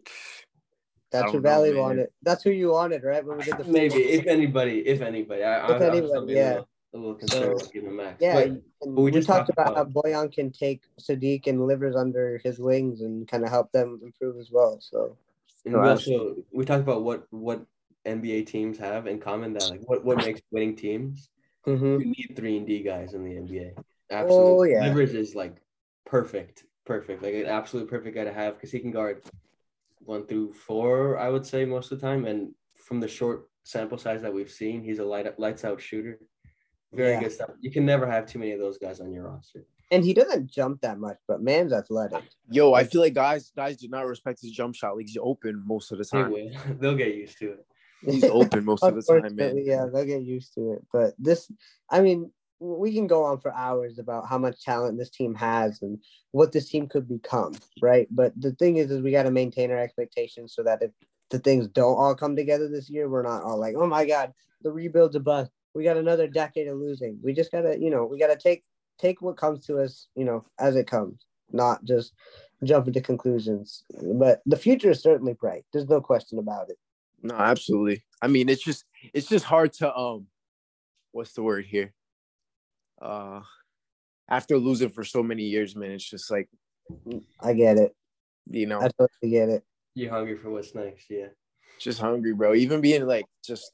That's don't who know, Vali man. wanted. That's who you wanted, right? When we did the Maybe if anybody, if anybody, I, I, If I'm anyone, still being yeah. a little, a little concerned So, with giving max. Yeah, But and we we, just talked talked about, about- how Bojan can take Saddiq and Livers under his wings and kind of help them improve as well. So And we also we talked about what what NBA teams have in common that like what what makes winning teams. mhm. You need three and D guys in the NBA. Oh, Absolutely. yeah. Livers is like perfect, perfect, like an absolute perfect guy to have because he can guard one through four, I would say most of the time. And from the short sample size that we've seen, he's a light lights out shooter. Very Yeah. good stuff. You can never have too many of those guys on your roster. And he doesn't jump that much, but man's athletic. yo, I feel like guys guys do not respect his jump shot. Like he's open most of the They time. will. They'll get used to it. He's open most of the time, man. Yeah, they'll get used to it. But this, I mean, we can go on for hours about how much talent this team has and what this team could become, right? But the thing is, is we got to maintain our expectations so that if the things don't all come together this year, we're not all like, oh my god, the rebuild's a bust. We got another decade of losing. We just gotta, you know, we gotta take take what comes to us, you know, as it comes, not just jump into conclusions. But the future is certainly bright. There's no question about it. No, absolutely. I mean, it's just it's just hard to um, what's the word here? Uh, after losing for so many years, man, it's just like I get it. you know, I totally get it. You're hungry for what's next, yeah. just hungry, bro. Even being like just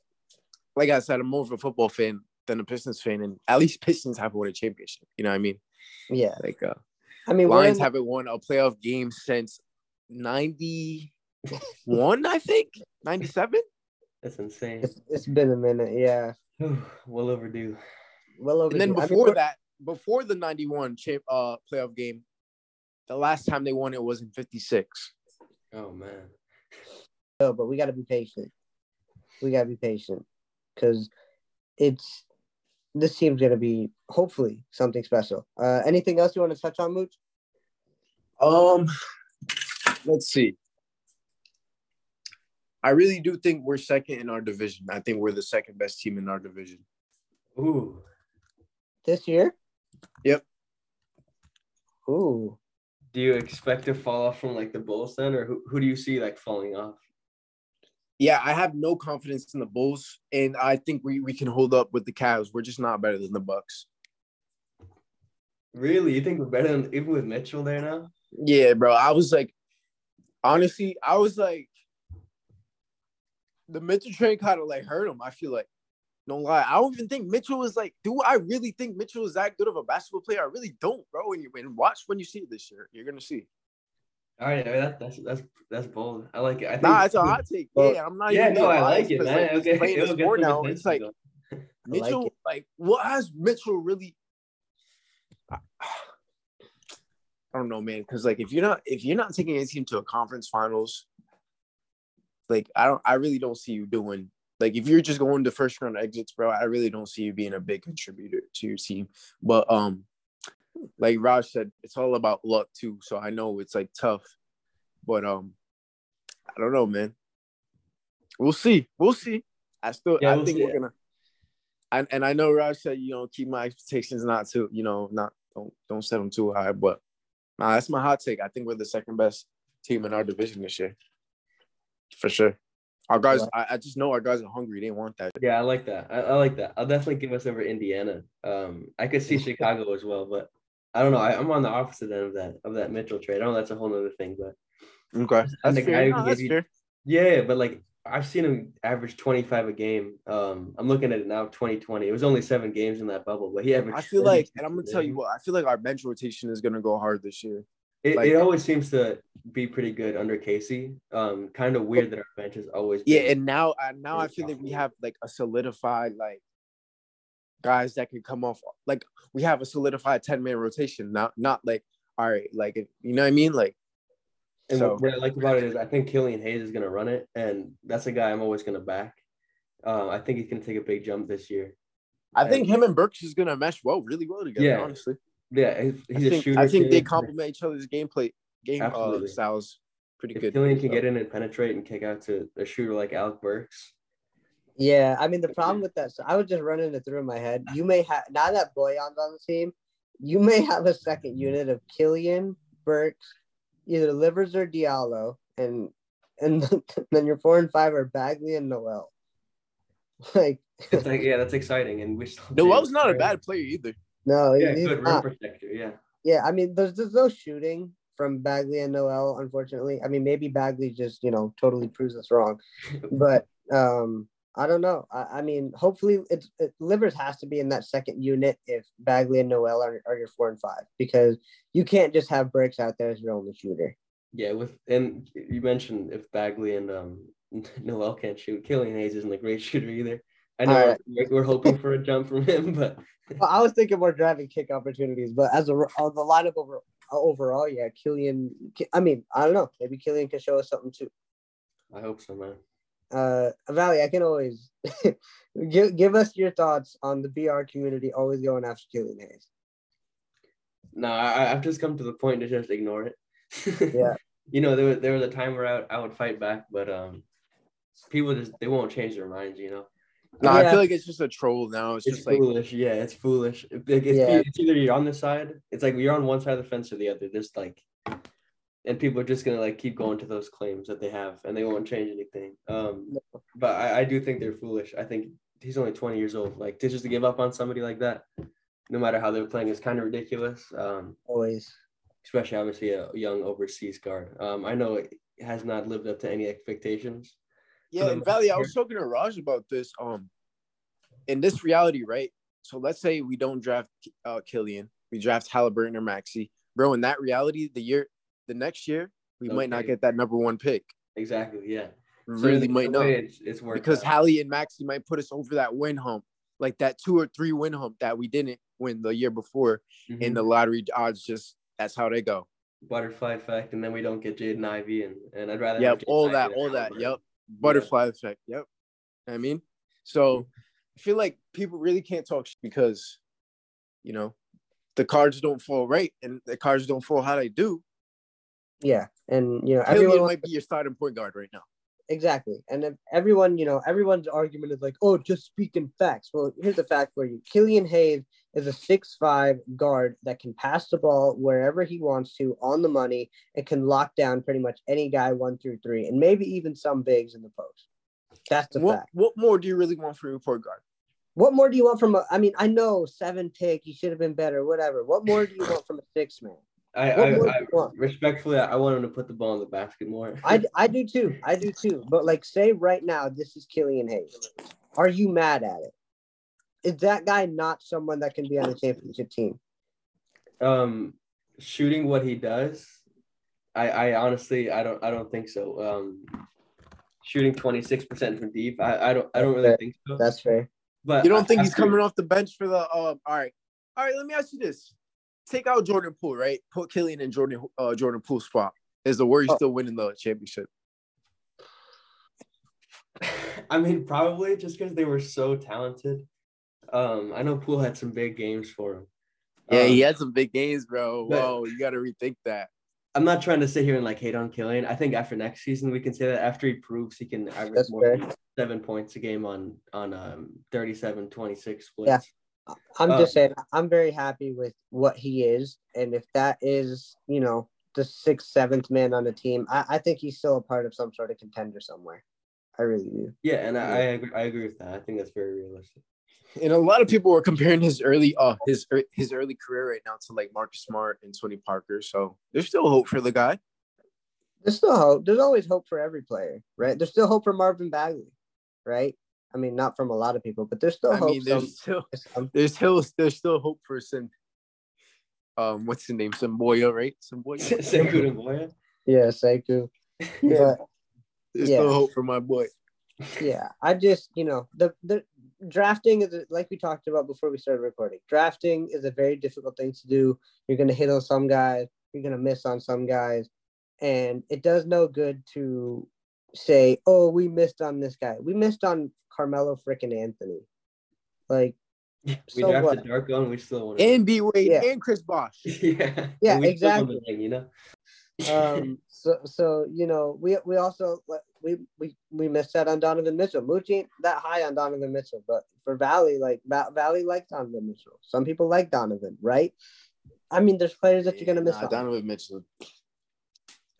like I said, I'm more of a football fan than a Pistons fan, and at least Pistons have won a championship. You know what I mean? Yeah. Like uh, I mean, Lions in, haven't won a playoff game since '91, I think '97. That's insane. it's, it's been a minute. Yeah. well overdue. Well over. And then I mean, before that, before the '91 champ uh playoff game, the last time they won it was in '56. Oh man. no, but we got to be patient. We got to be patient because it's this team's gonna be hopefully something special. Uh, anything else you want to touch on, Mooch? Um, let's see. I really do think we're second in our division. I think we're the second best team in our division. Ooh. This year? Yep. Ooh. Do you expect to fall off from like the Bulls then, or who, who do you see like falling off? Yeah, I have no confidence in the Bulls, and I think we, we can hold up with the Cavs. We're just not better than the Bucks. Really? You think we're better than even with Mitchell there now? Yeah, bro. I was like, honestly, I was like, the Mitchell train kind of like hurt him. I feel like, no lie, I don't even think Mitchell is like. Do I really think Mitchell is that good of a basketball player? I really don't, bro. And you and watch when you see it this year, you're gonna see. All right, that, that's that's that's bold. I like it. I think Nah, it's a hot take. Yeah, I'm not. yeah, no, I like it, man. he's okay, playing the it'll get sport now. It's like. Mitchell, it. like, what has Mitchell really? I I don't know, man. Because like, if you're not if you're not taking a team to a conference finals, like I don't, I really don't see you doing. Like, if you're just going to first round exits, bro, I really don't see you being a big contributor to your team. But um, like Raj said, it's all about luck too. So I know it's like tough, but um, I don't know, man. We'll see. We'll see. I still, Yeah, I we'll think we're gonna. And, and I know Raj said, you know, keep my expectations not too, you know, not don't don't set them too high. But nah, that's my hot take. I think we're the second best team in our division this year, for sure. Our guys, I, I just know our guys are hungry. They want that. Yeah, I like that. I, I like that. I'll definitely give us over Indiana. Um, I could see Chicago as well, but I don't know. I, I'm on the opposite end of that of that Mitchell trade. I don't know that's a whole other thing, but Okay, that's the guy fair. who No, that's you- fair. yeah, but like I've seen him average 25 a game. Um, I'm looking at it now, 2020. It was only seven games in that bubble, but he averaged. I feel like, and I'm gonna tell you what, I feel like our bench rotation is gonna go hard this year. It, like- it always seems to be pretty good under Casey. Um, kind of weird that our bench has always. Yeah, and now, uh, now I Very feel like we have like a solidified like guys that can come off. Like we have a solidified ten man rotation. Not not like all right, like you know what I mean. Like And so, what I like about it is I think Killian Hayes is going to run it, and that's a guy I'm always going to back. Um, I think he's going to take a big jump this year. I think him and Burks is gonna mesh well, really well together. Yeah. Honestly, Yeah, he's, I he's think, shooter. I think they complement each other's gameplay game uh, styles pretty If good. Killian can So, get in and penetrate and kick out to a shooter like Alec Burks, Yeah, I mean the problem with that, so I was just running it through in my head. You may have now that Bojan's on the team, you may have a second unit of Killian, Burks, either Livers or Diallo, and and then your four and five are Bagley and Noel. Like it's like yeah, that's exciting. And we still Noel's not a bad player either. no, Yeah, he's good rim not. protector. Yeah, Yeah, I mean there's there's no shooting from Bagley and Noel, unfortunately. I mean maybe Bagley just you know totally proves us wrong, but um I don't know. I, I mean, hopefully, it's it, Livers has to be in that second unit if Bagley and Noel are, are your four and five because you can't just have Burks out there as your only shooter. yeah. With and you mentioned if Bagley and um Noel can't shoot, Killian Hayes isn't a great shooter either. I know Alright. we're, we're hoping for a jump from him, but Well, I was thinking more driving kick opportunities, but as a uh, the lineup over overall, yeah, Killian. I mean, I don't know. Maybe Killian can show us something too. I hope so, man. Uh, Vali, I can always give give us your thoughts on the BR community always going after Killian Hayes. No, I, I've just come to the point to just ignore it. Yeah. you know, there was there was a time where I would, I would fight back, but um, people just they won't change their minds. You know, No, I feel like it's just a troll now. It's, it's just like foolish. yeah, it's foolish. Like, it's, Yeah. it's either you're on the side. It's like you're on one side of the fence or the other. There's like, and people are just gonna like keep going to those claims that they have, and they won't change anything. Um, but I, I do think they're foolish. I think he's only 20 years old. Like to just to give up on somebody like that, no matter how they're playing, is kind of ridiculous. Um, Always. especially obviously a young overseas guard. Um, I know it has not lived up to any expectations. Yeah, the and Vali, I was talking to Raj about this. Um, in this reality, right? So let's say we don't draft uh Killian, we draft Halliburton or Maxey, bro. In that reality, the year, the next year, we might not get that number one pick. Exactly. Yeah. We So really might not It's, it's worked because out. Hallie and Maxey might put us over that win hump, like that two or three win hump that we didn't win the year before. Mhm. In the lottery odds, just that's how they go. butterfly effect, and then we don't get Jaden Ivey, and and I'd rather. Yep, all that, all that. Halliburton. Yep, butterfly effect. Yep. I mean, so I feel like people really can't talk because, you know, the cards don't fall right, and the cards don't fall how they do. Yeah, and you know Killian everyone might be your starting point guard right now. exactly, and if everyone, you know, everyone's argument is like, oh, just speaking facts. Well, here's the fact for you: Killian Hayes is a six-five guard that can pass the ball wherever he wants to on the money and can lock down pretty much any guy one through three, and maybe even some bigs in the post. That's the What fact. what more do you really want from your point guard? What more do you want from a? I mean, I know seven pick, he should have been better, whatever. What more do you want from a six man? I, I, more I respectfully, I want him to put the ball in the basket more. I, I do too. I do too. But like, say right now, this is Killian Hayes. Are you mad at it? Is that guy not someone that can be on a championship team? um, shooting what he does, I, I honestly, I don't, I don't think so. Um, shooting twenty six percent from deep, I, I don't, I don't really think so. That's fair. But You don't think he's after- coming off the bench for the? Um, all right, all right. Let me ask you this: Take out Jordan Poole, right? Put Killian in Jordan uh, Jordan Poole spot. Is the Warriors Oh. still winning the championship? I mean, probably just because they were so talented. Um, I know Poole had some big games for him. Yeah, Um, he had some big games, bro. Whoa, you got to rethink that. I'm not trying to sit here and like hate on Killian. I think after next season we can say that after he proves he can average That's more than seven points a game on on um 37 26 splits. Yeah. I'm Uh, just saying, I'm very happy with what he is. And if that is, you know, the sixth, seventh man on the team, I, I think he's still a part of some sort of contender somewhere. I really do. Yeah, and I, I agree I agree with that. I think that's very realistic. And a lot of people were comparing his early uh his his early career right now to like Marcus Smart and Tony Parker. So there's still hope for the guy. There's still hope. There's always hope for every player, right? There's still hope for Marvin Bagley, right? I mean, not from a lot of people, but there's still I hope. mean, there's still some- there's still there's still hope for some. Um, what's the name? Samboya, right? Samboya. Sekou Doumbouya. yeah, Sekou. Yeah. There's Yeah. still hope for my boy. yeah, I just you know the the drafting is like we talked about before we started recording. Drafting is a very difficult thing to do. You're gonna hit on some guys, you're gonna miss on some guys, and it does no good to say, "Oh, we missed on this guy. We missed on Carmelo frickin' Anthony." Like We So drafted what? Darko, we still won. And D Wade Yeah. and Chris Bosh. yeah, Yeah, we exactly. the thing, you know. um so so you know we we also we we we missed out on Donovan Mitchell. Mooch ain't that high on Donovan Mitchell, but for Vali, like Va- Vali likes Donovan Mitchell. Some people like Donovan, right? I mean, there's players that you're gonna miss Nah, on. Donovan Mitchell.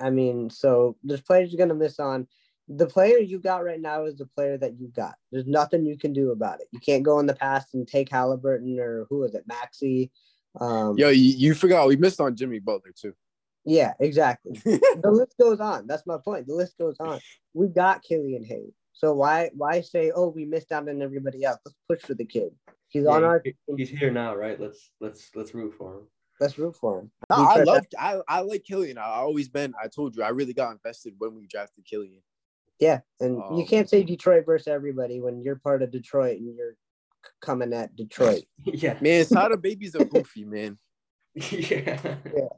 I mean, so there's players you're gonna miss on. The player you got right now is the player that you got. There's nothing you can do about it. You can't go in the past and take Halliburton or who was it, Maxey. Um, Yo, you, you forgot we missed on Jimmy Butler too. Yeah, exactly. the list goes on. That's my point. The list goes on. We got Killian Hayes. So why why say, oh, we missed out on everybody else? Let's push for the kid. He's on our he- he's here now, right? Let's let's let's root for him. Let's root for him. No, I love I, I like Killian. I always been. I told you I really got invested when we drafted Killian. Yeah, and you Um, can't say Detroit versus everybody when you're part of Detroit and you're coming at Detroit. yeah, Man, Sada babies are goofy, man. yeah, yeah.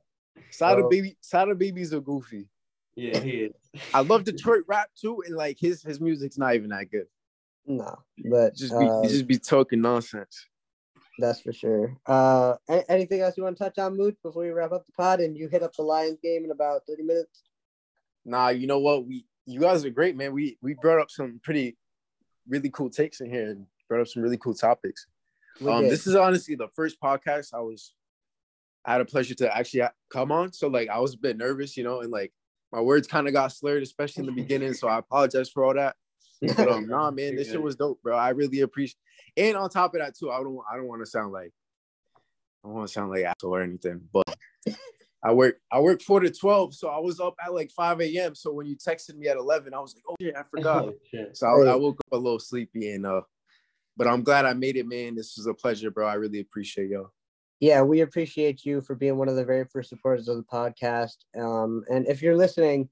Sada Oh. baby Sada babies are goofy. yeah. He is. I love Detroit rap too, and like his his music's not even that good. No, but Just be he just be talking nonsense. That's for sure. Uh, anything else you want to touch on, Moot, before we wrap up the pod and you hit up the Lions game in about thirty minutes? Nah, you know what? We you guys are great, man. We we brought up some pretty really cool takes in here and brought up some really cool topics. Um, this is honestly the first podcast I was I had a pleasure to actually come on. So like I was a bit nervous, you know, and like my words kind of got slurred, especially in the beginning. So I apologize for all that. But um, nah, man, this shit was dope, bro. I really appreciate. And on top of that too, I don't I don't want to sound like I don't want to sound like asshole or anything, but I work I work four to twelve, so I was up at like five a.m. So when you texted me at eleven, I was like, oh shit, I forgot. Oh, shit. So I, I woke up a little sleepy and uh, but I'm glad I made it, man. This was a pleasure, bro. I really appreciate y'all. yeah, we appreciate you for being one of the very first supporters of the podcast. Um, and if you're listening,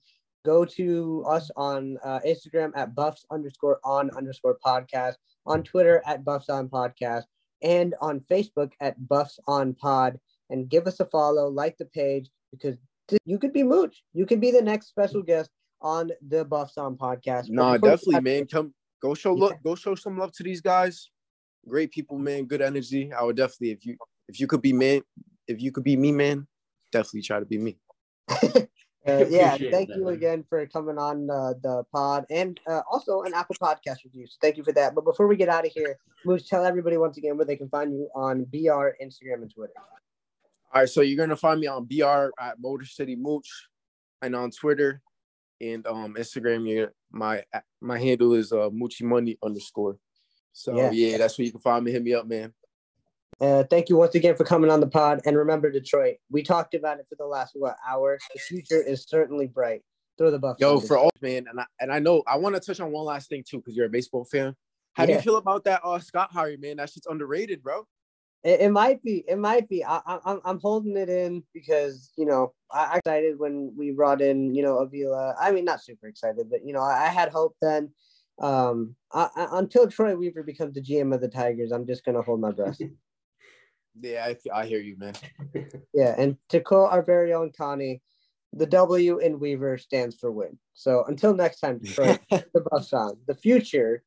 go to us on uh, Instagram at buffs underscore on underscore podcast, on Twitter at buffs on podcast, and on Facebook at buffs on pod. And give us a follow, like the page, because th- you could be Mooch. You could be the next special guest on the Buffs on podcast. No, Nah, definitely, wrap- man. Come go show Yeah. look, go show some love to these guys. Great people, man. Good energy. I would definitely, if you if you could be man, if you could be me, man, definitely try to be me. Uh, yeah, thank that, you man. again for coming on uh, the pod and uh, also an Apple Podcast review. So thank you for that. But before we get out of here, Moose, tell everybody once again where they can find you on BR, Instagram, and Twitter. All right, so you're gonna find me on BR at Motor City Mooch, and on Twitter and um Instagram. You my my handle is uh Moochie Money underscore. So Yeah. yeah. that's where you can find me. Hit me up, man. Uh, thank you once again for coming on the pod. And remember, Detroit, we talked about it for the last what hour. The future is certainly bright. Throw the buff. Yo, for all man, and I and I know I want to touch on one last thing too, because you're a baseball fan. How do you feel about that uh Scott Harris, man? That shit's underrated, bro. It, it might be. It might be. I, I, I'm- I'm holding it in because you know I I excited when we brought in you know Avila. I mean, not super excited, but you know I, I had hope then. Um, I, I, until Troy Weaver becomes the GM of the Tigers, I'm just gonna hold my breath. Yeah, I, I hear you, man. yeah, and to quote our very own Connie, the W in Weaver stands for win. So until next time, Detroit, the Buffs on the future.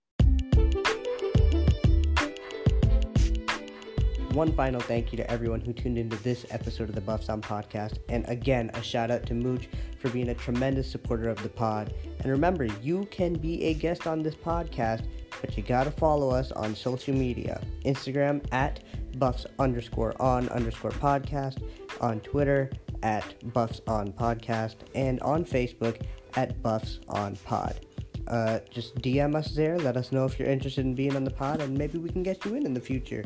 One final thank you to everyone who tuned into this episode of the Buffs on podcast. And again, a shout out to Mooch for being a tremendous supporter of the pod. And remember, you can be a guest on this podcast, but you gotta follow us on social media Instagram at buffs underscore on underscore podcast, on Twitter at buffs on podcast, and on Facebook at buffs on pod. Uh, just DM us there. Let us know if you're interested in being on the pod, and maybe we can get you in in the future.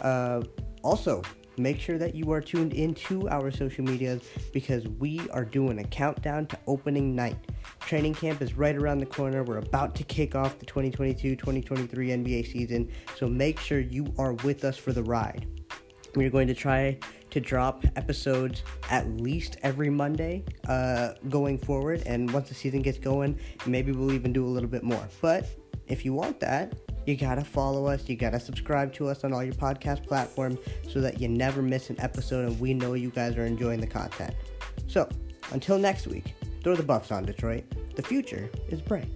Uh, also, make sure that you are tuned into our social medias because we are doing a countdown to opening night. Training camp is right around the corner. We're about to kick off the 2022 2023 NBA season, so make sure you are with us for the ride. We're going to try to drop episodes at least every Monday uh, going forward. And once the season gets going, maybe we'll even do a little bit more. But if you want that, you gotta follow us. You gotta subscribe to us on all your podcast platforms so that you never miss an episode and we know you guys are enjoying the content. So, until next week, throw the buffs on, Detroit. The future is bright.